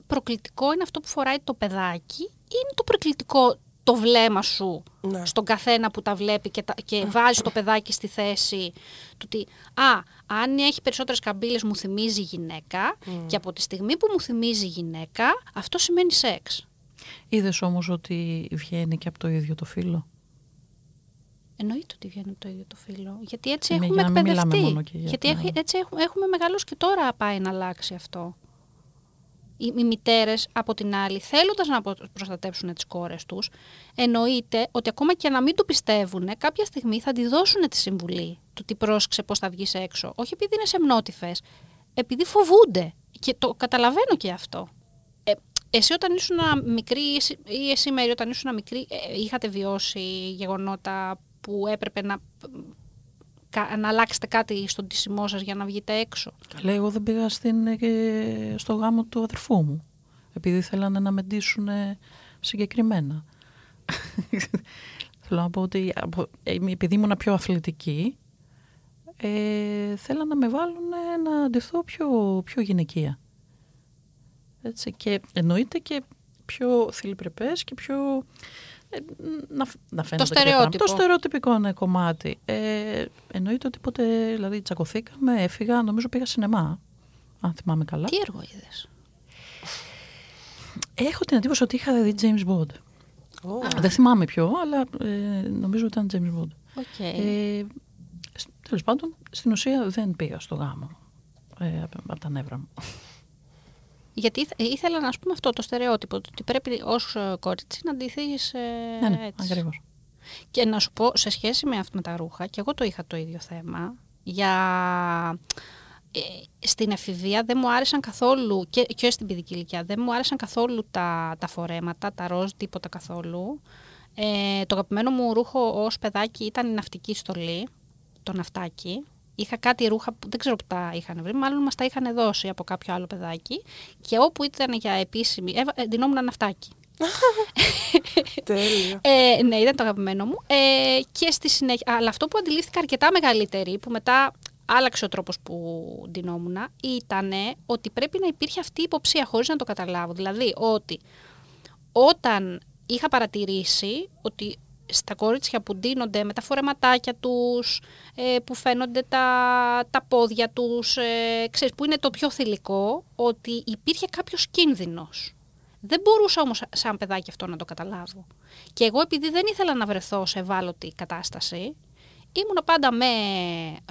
προκλητικό είναι αυτό που φοράει το παιδάκι ή είναι το προκλητικό το βλέμμα σου Ναι. στον καθένα που τα βλέπει και, τα, και βάζει το παιδάκι στη θέση του ότι «Α, αν έχει περισσότερες καμπύλες μου θυμίζει γυναίκα και από τη στιγμή που μου θυμίζει γυναίκα αυτό σημαίνει σεξ». Είδες όμως ότι βγαίνει και από το ίδιο το φύλλο; Εννοείται ότι βγαίνει από το ίδιο το φύλλο. Γιατί έτσι Ναι, έχουμε για να μην μιλάμε εκπαιδευτεί. μόνο και για Γιατί τα- έχει- έτσι έχουμε, έχουμε μεγαλώσει και τώρα πάει να αλλάξει αυτό. Οι, οι μητέρες, από την άλλη, θέλοντας να προ- προστατέψουν τις κόρες τους, εννοείται ότι ακόμα και να μην το πιστεύουν, κάποια στιγμή θα τη δώσουν τη συμβουλή του τι πρόσεξε πώς θα βγεις έξω. Όχι επειδή είναι σεμνότυφε, επειδή φοβούνται. Και το καταλαβαίνω και αυτό. Ε, εσύ όταν ήσουν μικρή ή εσύ- ή εσύ Μέρη όταν ήσουν μικρή ε, είχατε βιώσει γεγονότα που έπρεπε να, κα- να αλλάξετε κάτι στον τίσιμό σας για να βγείτε έξω; Λέει, εγώ δεν πήγα στην, ε, στο γάμο του αδερφού μου. Επειδή θέλανε να με ντύσουν ε, συγκεκριμένα. Θέλω να πω ότι από- ε, επειδή ήμουν πιο αθλητική, ε, θέλανε να με βάλουν ε, να ντυθώ πιο, πιο γυναικεία. Έτσι, και εννοείται και πιο θηλυπρεπές και πιο... ε, να, φ- να φαίνεται και στερεότυπο. πράγματα. Το στερεοτυπικό ναι, κομμάτι. Ε, εννοείται ότι ποτέ δηλαδή, τσακωθήκαμε, έφυγα, νομίζω πήγα σινεμά, αν θυμάμαι καλά. Τι έργο είδες; Έχω την εντύπωση ότι είχα δει James Bond. Ω, Δεν θυμάμαι ποιο, αλλά ε, νομίζω ότι ήταν James Bond. OK. Ε, σ- τέλος πάντων, στην ουσία δεν πήγα στο γάμο. Ε, από, από τα νεύρα μου. Γιατί ήθε- ήθελα να σου πούμε αυτό το στερεότυπο, το ότι πρέπει ως ε, κορίτσι να ντυθείς ε, ναι, ναι, έτσι. ακριβώς. Και να σου πω, σε σχέση με αυτά με τα ρούχα, και εγώ το είχα το ίδιο θέμα, για... Ε, στην εφηβεία δεν μου άρεσαν καθόλου, και, και στην παιδική ηλικία, δεν μου άρεσαν καθόλου τα, τα φορέματα, τα ροζ, τίποτα καθόλου. Ε, το αγαπημένο μου ρούχο ως παιδάκι ήταν η ναυτική στολή, το ναυτάκι. Είχα κάτι ρούχα που δεν ξέρω που τα είχαν βρει, μάλλον μας τα είχαν δώσει από κάποιο άλλο παιδάκι. Και όπου ήταν για επίσημη, έβα- ε, ντυνόμουν ναυτάκι. τέλειο. Ε, ναι, ήταν το αγαπημένο μου. Ε, και στη συνέχεια, αλλά αυτό που αντιλήφθηκα αρκετά μεγαλύτερη, που μετά άλλαξε ο τρόπος που ντυνόμουν, ήταν ότι πρέπει να υπήρχε αυτή η υποψία χωρίς να το καταλάβω. Δηλαδή ότι όταν είχα παρατηρήσει ότι στα κορίτσια που ντύνονται με τα φορεματάκια τους, ε, που φαίνονται τα, τα πόδια τους, ε, ξέρεις, που είναι το πιο θηλυκό, ότι υπήρχε κάποιος κίνδυνος. Δεν μπορούσα όμως σαν παιδάκι αυτό να το καταλάβω. Και εγώ επειδή δεν ήθελα να βρεθώ σε ευάλωτη κατάσταση, ήμουν πάντα με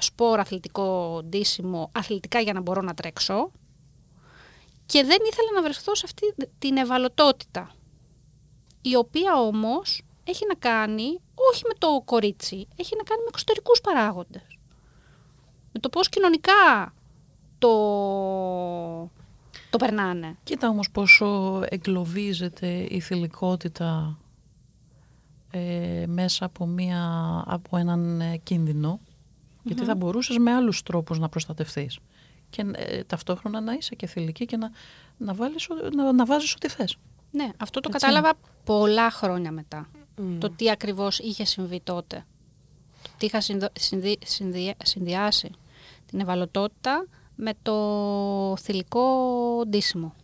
σπορ αθλητικό ντύσιμο, αθλητικά για να μπορώ να τρέξω και δεν ήθελα να βρεθώ σε αυτή την ευαλωτότητα, η οποία όμως έχει να κάνει όχι με το κορίτσι, έχει να κάνει με εξωτερικούς παράγοντες. Με το πώς κοινωνικά το, το περνάνε. Κοίτα όμως πόσο εγκλωβίζεται η θηλυκότητα ε, μέσα από, μια, από έναν ε, κίνδυνο, γιατί θα μπορούσες με άλλους τρόπους να προστατευτείς και ε, ταυτόχρονα να είσαι και θηλυκή και να, να, βάλεις, ο- να, να βάζεις ό,τι θες. Ναι, αυτό το Έτσι. κατάλαβα πολλά χρόνια μετά. Μμ. Το τι ακριβώς είχε συμβεί τότε. Το τι είχα συνδο- συνδυ- συνδυα- συνδυάσει την ευαλωτότητα με το θηλυκό ντύσιμο.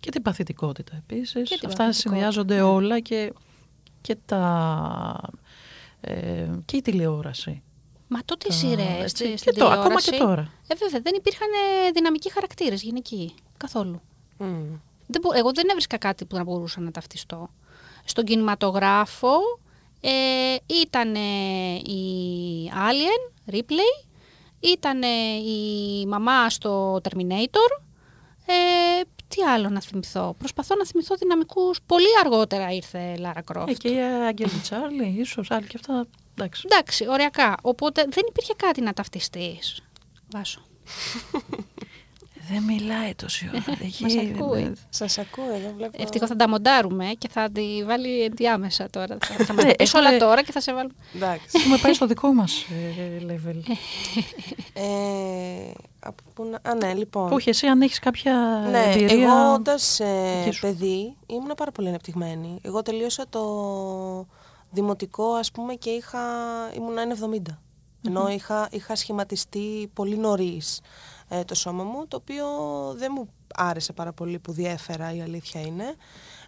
Και την παθητικότητα επίσης. Και την Αυτά παθητικότητα, συνδυάζονται ναι. όλα και, και, τα, ε, και η τηλεόραση. Μα τότε οι Τα- σειρές έτσι, στη- στην και τώρα, ακόμα τηλεόραση, και τώρα. Ε, βέβαια, δεν υπήρχαν ε, δυναμικοί χαρακτήρες γυναικοί. Καθόλου. Μμ. Δεν μπο- εγώ δεν έβρισκα κάτι που να μπορούσα να ταυτιστώ. Στον κινηματογράφο ε, ήταν η Alien, Ripley, ήταν η μαμά στο Terminator ε, Τι άλλο να θυμηθώ; Προσπαθώ να θυμηθώ δυναμικούς. Πολύ αργότερα ήρθε Λάρα Κρόφτ. Ε, και η Αγγέλη Τσάρλι, ίσως άλλοι και αυτά. Εντάξει. Εντάξει, ωριακά. Οπότε δεν υπήρχε κάτι να ταυτιστείς. Βάσο. Δεν μιλάει τόση ώρα. Δεν Μας γίνει, ακούει. δεν- Σας ακούω εδώ, βλέπω. Ευτυχώς θα τα μοντάρουμε και θα τη βάλει ενδιάμεσα τώρα. Θα, θα μας Ναι, πεις έχουμε- όλα τώρα και θα σε βάλουμε. Εντάξει. Έχουμε πάει στο δικό μας level. ε, από πού να... Α, ναι, λοιπόν. Όχι, εσύ αν έχεις κάποια Ναι, εμπειρία. εγώ όντας ε, δική σου. παιδί ήμουν πάρα πολύ ανεπτυγμένη. Εγώ τελείωσα το δημοτικό, ας πούμε, και είχα, ήμουν 1,70. Ενώ είχα, είχα σχηματιστεί πολύ νωρί το σώμα μου, το οποίο δεν μου άρεσε πάρα πολύ που διέφερα, η αλήθεια είναι.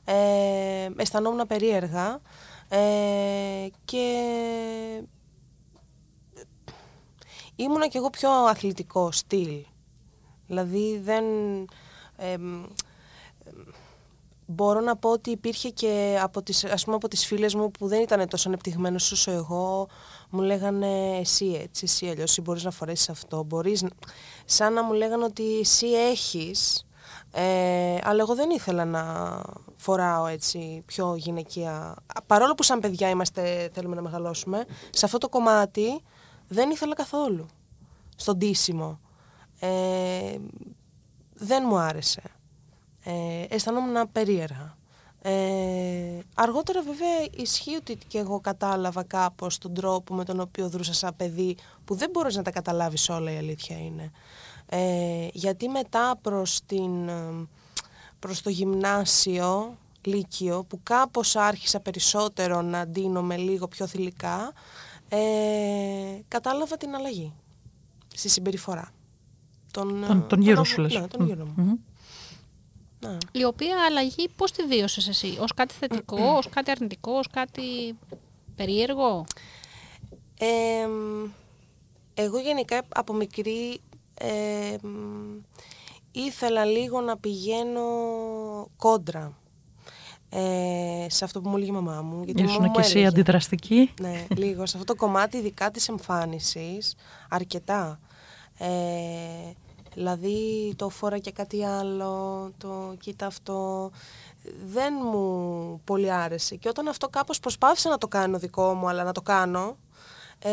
Ε, αισθανόμουν περίεργα ε, και ήμουνα κι εγώ πιο αθλητικό στυλ. Δηλαδή δεν... εμ, μπορώ να πω ότι υπήρχε και από τις, ας πούμε από τις φίλες μου που δεν ήταν τόσο ανεπτυγμένος όσο εγώ μου λέγανε εσύ έτσι, εσύ αλλιώς εσύ μπορείς να φορέσεις αυτό, μπορείς να-» σαν να μου λέγανε ότι εσύ έχεις ε, αλλά εγώ δεν ήθελα να φοράω έτσι πιο γυναικεία. Παρόλο που σαν παιδιά είμαστε, θέλουμε να μεγαλώσουμε σε αυτό το κομμάτι δεν ήθελα καθόλου. Στον ντύσιμο. Ε, δεν μου άρεσε. Ε, αισθανόμουν περίεργα. Ε, αργότερα βέβαια ισχύει ότι και εγώ κατάλαβα κάπως τον τρόπο με τον οποίο δρούσα σαν παιδί που δεν μπορείς να τα καταλάβεις όλα η αλήθεια είναι. Ε, γιατί μετά προς, την, ε, προς το γυμνάσιο, λύκειο, που κάπως άρχισα περισσότερο να ντύνομαι λίγο πιο θηλυκά, ε, κατάλαβα την αλλαγή στη συμπεριφορά. Τον, ε, Τον, τον γύρο τον- σου λες. Ναι, τον γύρο μου. Μμμ. Ναι. Η οποία αλλαγή πώς τη βίωσες εσύ, ως κάτι θετικό, ως κάτι αρνητικό, ως κάτι περίεργο; Ε, μ, εγώ γενικά από μικρή ε, μ, ήθελα λίγο να πηγαίνω κόντρα ε, σε αυτό που μου έλεγε η μαμά μου. Γιατί η μαμά Ήσουν μου και εσύ έλεγε. αντιδραστική; Ναι, λίγο. Σε αυτό το κομμάτι, ειδικά της εμφάνισης, αρκετά. Ε, δηλαδή, το φόρα και κάτι άλλο, το κοίτα αυτό, δεν μου πολύ άρεσε. Και όταν αυτό κάπως προσπάθησα να το κάνω δικό μου, αλλά να το κάνω, ε,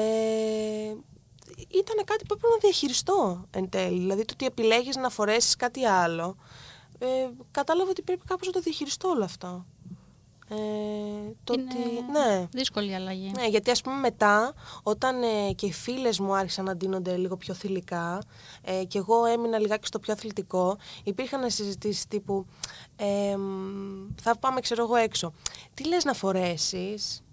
ήταν κάτι που έπρεπε να διαχειριστώ εν τέλει. Δηλαδή, το ότι επιλέγεις να φορέσεις κάτι άλλο, ε, κατάλαβα ότι πρέπει κάπως να το διαχειριστώ όλο αυτό. Ε, το Είναι ότι, ναι. δύσκολη αλλαγή. Ναι, γιατί ας πούμε μετά, όταν ε, και οι φίλες μου άρχισαν να ντύνονται λίγο πιο θηλυκά ε, και εγώ έμεινα λιγάκι στο πιο αθλητικό, υπήρχαν συζητήσεις τύπου ε, μ, θα πάμε ξέρω εγώ έξω. Τι λες να φορέσεις,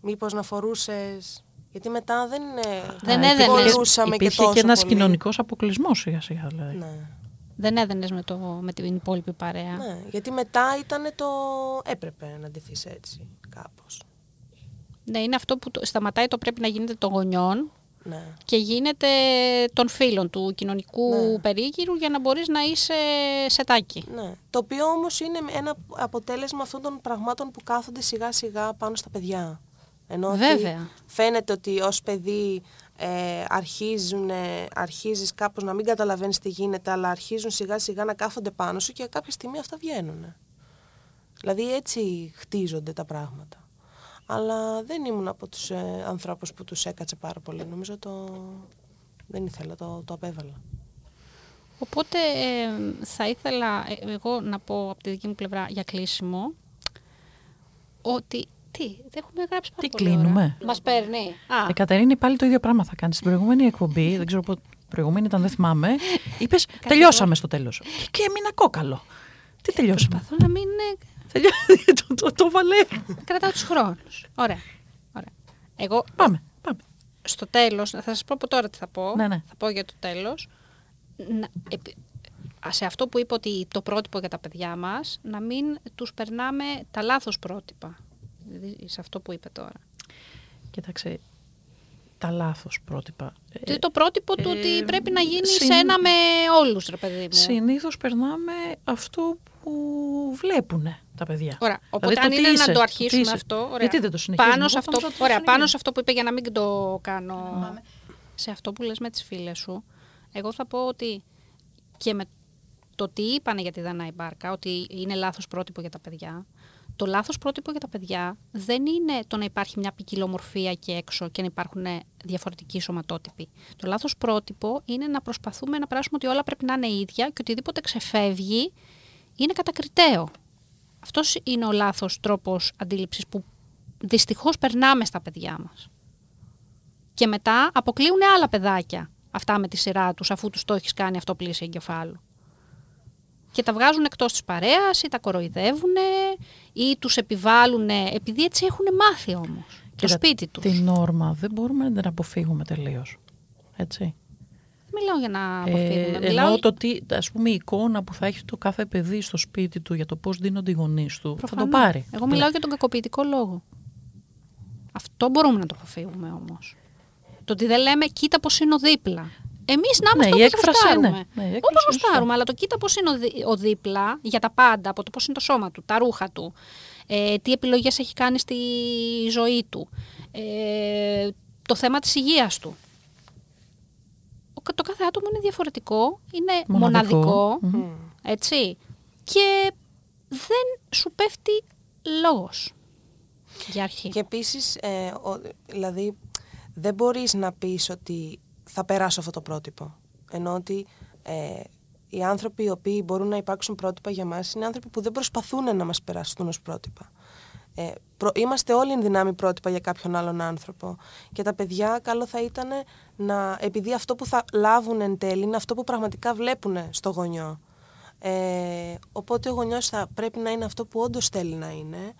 μήπως να φορούσες... Γιατί μετά δεν, ε, Δεν Α, έδαινες. υπήρχε- μπορούσαμε και Υπήρχε τόσο και, ένας πολύ. κοινωνικός αποκλεισμός σιγά σιγά δηλαδή. Ναι. Δεν έδαινες με, το, με την υπόλοιπη παρέα. ναι, γιατί μετά ήταν το... έπρεπε να ντυθείς έτσι κάπως. Ναι, είναι αυτό που το, σταματάει το πρέπει να γίνεται των γονιών Ναι. και γίνεται των φίλων του κοινωνικού Ναι. περίγυρου για να μπορείς να είσαι σετάκι. Ναι. Το οποίο όμως είναι ένα αποτέλεσμα αυτών των πραγμάτων που κάθονται σιγά σιγά πάνω στα παιδιά. Ενώ ότι Βέβαια. φαίνεται ότι ως παιδί ε, αρχίζουν, ε, αρχίζεις κάπως να μην καταλαβαίνεις τι γίνεται, αλλά αρχίζουν σιγά σιγά να κάθονται πάνω σου και κάποια στιγμή αυτά βγαίνουν. Δηλαδή έτσι χτίζονται τα πράγματα. Αλλά δεν ήμουν από τους ε, ανθρώπους που τους έκατσε πάρα πολύ. Νομίζω το... δεν ήθελα, το, το απέβαλα. Οπότε ε, θα ήθελα ε, εγώ να πω από τη δική μου πλευρά για κλείσιμο ότι. Τι, δεν έχουμε γράψει πάρα Τι πολύ κλείνουμε; ώρα. Μας παίρνει. Α, Ε, Κατερίνη, πάλι το ίδιο πράγμα θα κάνει. Στην προηγούμενη εκπομπή, δεν ξέρω πότε προηγούμενη ήταν, δεν θυμάμαι, είπες τελειώσαμε στο τέλος. Και, και έμεινα κόκαλο. Τι τελειώσαμε; προσπαθώ να μην ε, Τελειώ- το, το, το βαλέ. κρατάω τους χρόνους. Ωραία. Ωραία. Εγώ Πάμε, πάμε. στο τέλος, θα σας πω από τώρα τι θα πω. Ναι, ναι. Θα πω για το τέλος. Να, επι- α, σε αυτό που είπα ότι το πρότυπο για τα παιδιά μας, να μην τους περνάμε τα λάθος πρότυπα. Δηλαδή, σε αυτό που είπε τώρα. Κοίταξε, τα λάθος πρότυπα. Ε, Δηλαδή το πρότυπο του ότι ε, πρέπει να γίνει συν- σε ένα με όλους, ρε παιδί μου. Συνήθως περνάμε αυτό που βλέπουν τα παιδιά. Ωραία. Οπότε Δηλαδή, αν το είναι τι να είσαι, το τι αρχίσουμε είσαι. αυτό. Ωραία. Γιατί δεν το συνεχίζουμε; Πάνω σε, Εγώ αυτό, νόμιζα ότι το ωραία, πάνω συνεχίζουμε. σε αυτό που είπε για να μην το κάνω. Σε αυτό που λες με τις φίλες σου, εγώ θα πω ότι και με το τι είπανε για τη Δανάη Μπάρκα, ότι είναι λάθος πρότυπο για τα παιδιά, το λάθος πρότυπο για τα παιδιά δεν είναι το να υπάρχει μια ποικιλομορφία και έξω και να υπάρχουν διαφορετικοί σωματότυποι. Το λάθος πρότυπο είναι να προσπαθούμε να περάσουμε ότι όλα πρέπει να είναι ίδια και οτιδήποτε ξεφεύγει είναι κατακριτέο. Αυτός είναι ο λάθος τρόπος αντίληψης που δυστυχώς περνάμε στα παιδιά μας. Και μετά αποκλείουν άλλα παιδάκια αυτά με τη σειρά τους αφού τους το έχεις κάνει αυτό πλήση εγκεφάλου και τα βγάζουν εκτός της παρέας ή τα κοροϊδεύουν ή τους επιβάλλουν, επειδή έτσι έχουν μάθει όμως το σπίτι τους. Την νόρμα δεν μπορούμε να την αποφύγουμε τελείως. Έτσι. Δεν μιλάω για να αποφύγουμε. Ε, μιλάω... το τι, ας πούμε η εικόνα που θα έχει το κάθε παιδί στο σπίτι του για το πώς δίνονται οι γονείς του, θα το πάρει. Εγώ μιλάω για τον κακοποιητικό λόγο. Αυτό μπορούμε να το αποφύγουμε όμως. Το ότι δεν λέμε κοίτα πώς είναι ο δίπλα. Εμείς να είμαστε ναι, όπως γουστάρουμε. Ναι, ναι, όπως γουστάρουμε. Αλλά το κοίτα πώς είναι ο, δίπλα για τα πάντα, από το πώς είναι το σώμα του, τα ρούχα του, ε, τι επιλογές έχει κάνει στη ζωή του, ε, το θέμα της υγείας του. Το κάθε άτομο είναι διαφορετικό, είναι μοναδικό, έτσι, και δεν σου πέφτει λόγος για αρχή. Και επίσης, ε, δηλαδή, δεν μπορείς να πεις ότι θα περάσω αυτό το πρότυπο. Ενώ ότι ε, οι άνθρωποι οι οποίοι μπορούν να υπάρξουν πρότυπα για μας είναι άνθρωποι που δεν προσπαθούν να μας περάσουν ως πρότυπα. Ε, είμαστε όλοι εν δυνάμει πρότυπα για κάποιον άλλον άνθρωπο. Και τα παιδιά καλό θα ήταν να, επειδή αυτό που θα λάβουν εν τέλει είναι αυτό που πραγματικά βλέπουν στο γονιό. Ε, οπότε ο γονιός θα πρέπει να είναι αυτό που όντως θέλει να είναι,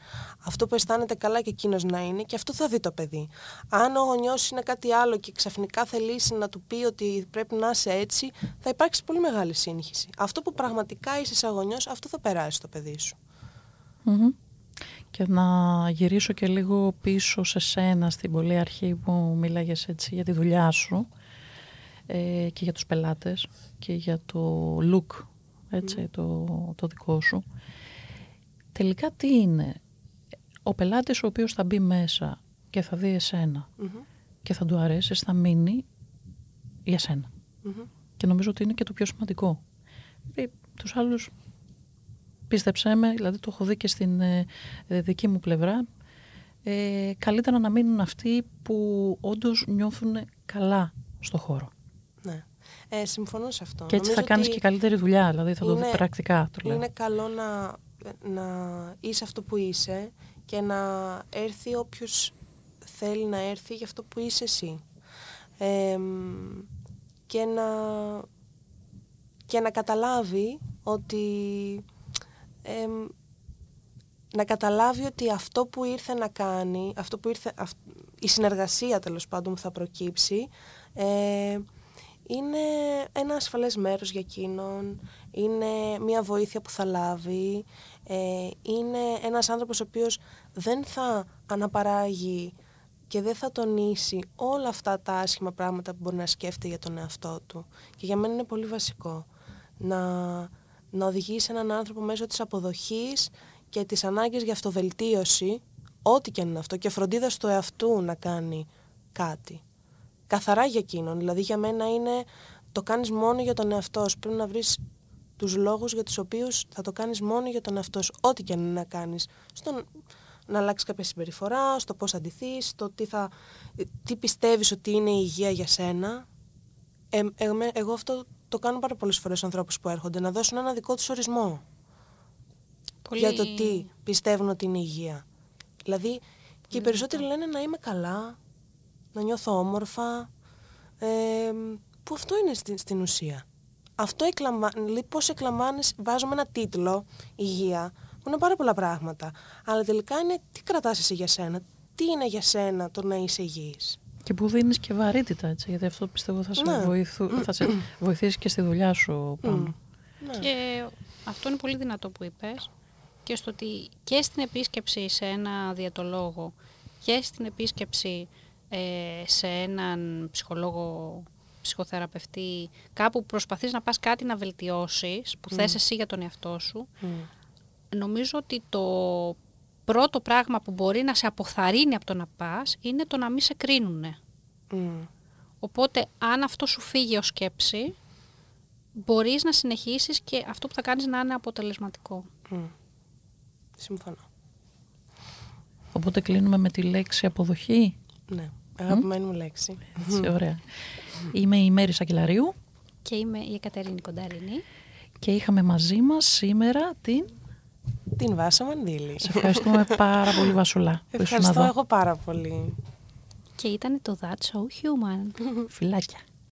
αυτό που αισθάνεται καλά και εκείνος να είναι και αυτό θα δει το παιδί. Αν ο γονιός είναι κάτι άλλο και ξαφνικά θελήσει να του πει ότι πρέπει να είσαι έτσι, θα υπάρξει πολύ μεγάλη σύγχυση. Αυτό που πραγματικά είσαι σαν γονιός, αυτό θα περάσει στο παιδί σου. Και να γυρίσω και λίγο πίσω σε σένα στην πολύ αρχή που μίλαγες έτσι για τη δουλειά σου ε, και για τους πελάτες και για το look έτσι, το, το δικό σου. Τελικά τι είναι; Ο πελάτης ο οποίος θα μπει μέσα και θα δει και θα του αρέσει, θα μείνει για σενα Και νομίζω ότι είναι και το πιο σημαντικό. Ε, τους άλλους πίστεψέ με, δηλαδή το έχω δει και στην ε, δική μου πλευρά, ε, καλύτερα να μείνουν αυτοί που όντως νιώθουν καλά στο χώρο. Ναι. Ε, συμφωνώ σε αυτό. Και έτσι θα κάνεις και καλύτερη δουλειά, δηλαδή θα το δει πρακτικά. Το λέω. Είναι καλό να, να είσαι αυτό που είσαι και να έρθει όποιος θέλει να έρθει για αυτό που είσαι εσύ. και να, και να καταλάβει ότι να καταλάβει ότι αυτό που ήρθε να κάνει, αυτό που ήρθε, η συνεργασία τέλος πάντων που θα προκύψει, ε, είναι ένα ασφαλές μέρος για εκείνον, είναι μια βοήθεια που θα λάβει, ε, είναι ένας άνθρωπος ο οποίος δεν θα αναπαράγει και δεν θα τονίσει όλα αυτά τα άσχημα πράγματα που μπορεί να σκέφτεται για τον εαυτό του. Και για μένα είναι πολύ βασικό να, να οδηγήσει έναν άνθρωπο μέσω της αποδοχής και της ανάγκης για αυτοβελτίωση, ό,τι και είναι αυτό, και φροντίδας του εαυτού να κάνει κάτι καθαρά για εκείνον. Δηλαδή για μένα είναι το κάνεις μόνο για τον εαυτό σου. Πρέπει να βρεις τους λόγους για τους οποίους θα το κάνεις μόνο για τον εαυτό σου. Ό,τι και αν είναι να κάνεις. Στον, να αλλάξεις κάποια συμπεριφορά, στο πώς αντιθείς, στο τι, θα, τι πιστεύεις ότι είναι η υγεία για σένα. Ε, εγώ αυτό το κάνω πάρα πολλές φορές στους ανθρώπους που έρχονται, να δώσουν ένα δικό τους ορισμό. Πολύ... Για το τι πιστεύουν ότι είναι η υγεία. Δηλαδή, και οι περισσότεροι λένε να είμαι καλά, να νιώθω όμορφα, ε, που αυτό είναι στην, στην ουσία. Αυτό εκλαμβάνει, δηλαδή πώς εκλαμβάνεις, βάζουμε ένα τίτλο, υγεία, που είναι πάρα πολλά πράγματα. Αλλά τελικά είναι τι κρατάς εσύ για σένα, τι είναι για σένα το να είσαι υγιής; Και που δίνεις και βαρύτητα, έτσι, γιατί αυτό πιστεύω θα σε, ναι. βοηθού, θα σε βοηθήσει και στη δουλειά σου πάνω. Ναι. Και αυτό είναι πολύ δυνατό που είπες και στο ότι και στην επίσκεψη σε ένα διατολόγο και στην επίσκεψη ε, σε έναν ψυχολόγο, ψυχοθεραπευτή, κάπου προσπαθείς να πας κάτι να βελτιώσεις, που mm. θες εσύ για τον εαυτό σου, mm. νομίζω ότι το πρώτο πράγμα που μπορεί να σε αποθαρρύνει από το να πας είναι το να μην σε κρίνουνε. Mm. Οπότε αν αυτό σου φύγει ως σκέψη, μπορείς να συνεχίσεις και αυτό που θα κάνεις να είναι αποτελεσματικό. Μμ. Συμφωνώ. Οπότε κλείνουμε με τη λέξη αποδοχή. Ναι. Αγαπημένη μου λέξη. Έτσι, ωραία. Είμαι η Μέρη Σακελαρίου Και είμαι η Εκατερίνη Κονταρίνη. και είχαμε μαζί μας σήμερα την... Την Βάσα Μανδύλη. Σε ευχαριστούμε πάρα πολύ Βασουλά που ήσουν Ευχαριστώ εδώ. εγώ πάρα πολύ. Και ήταν το That's So Human. Φιλάκια.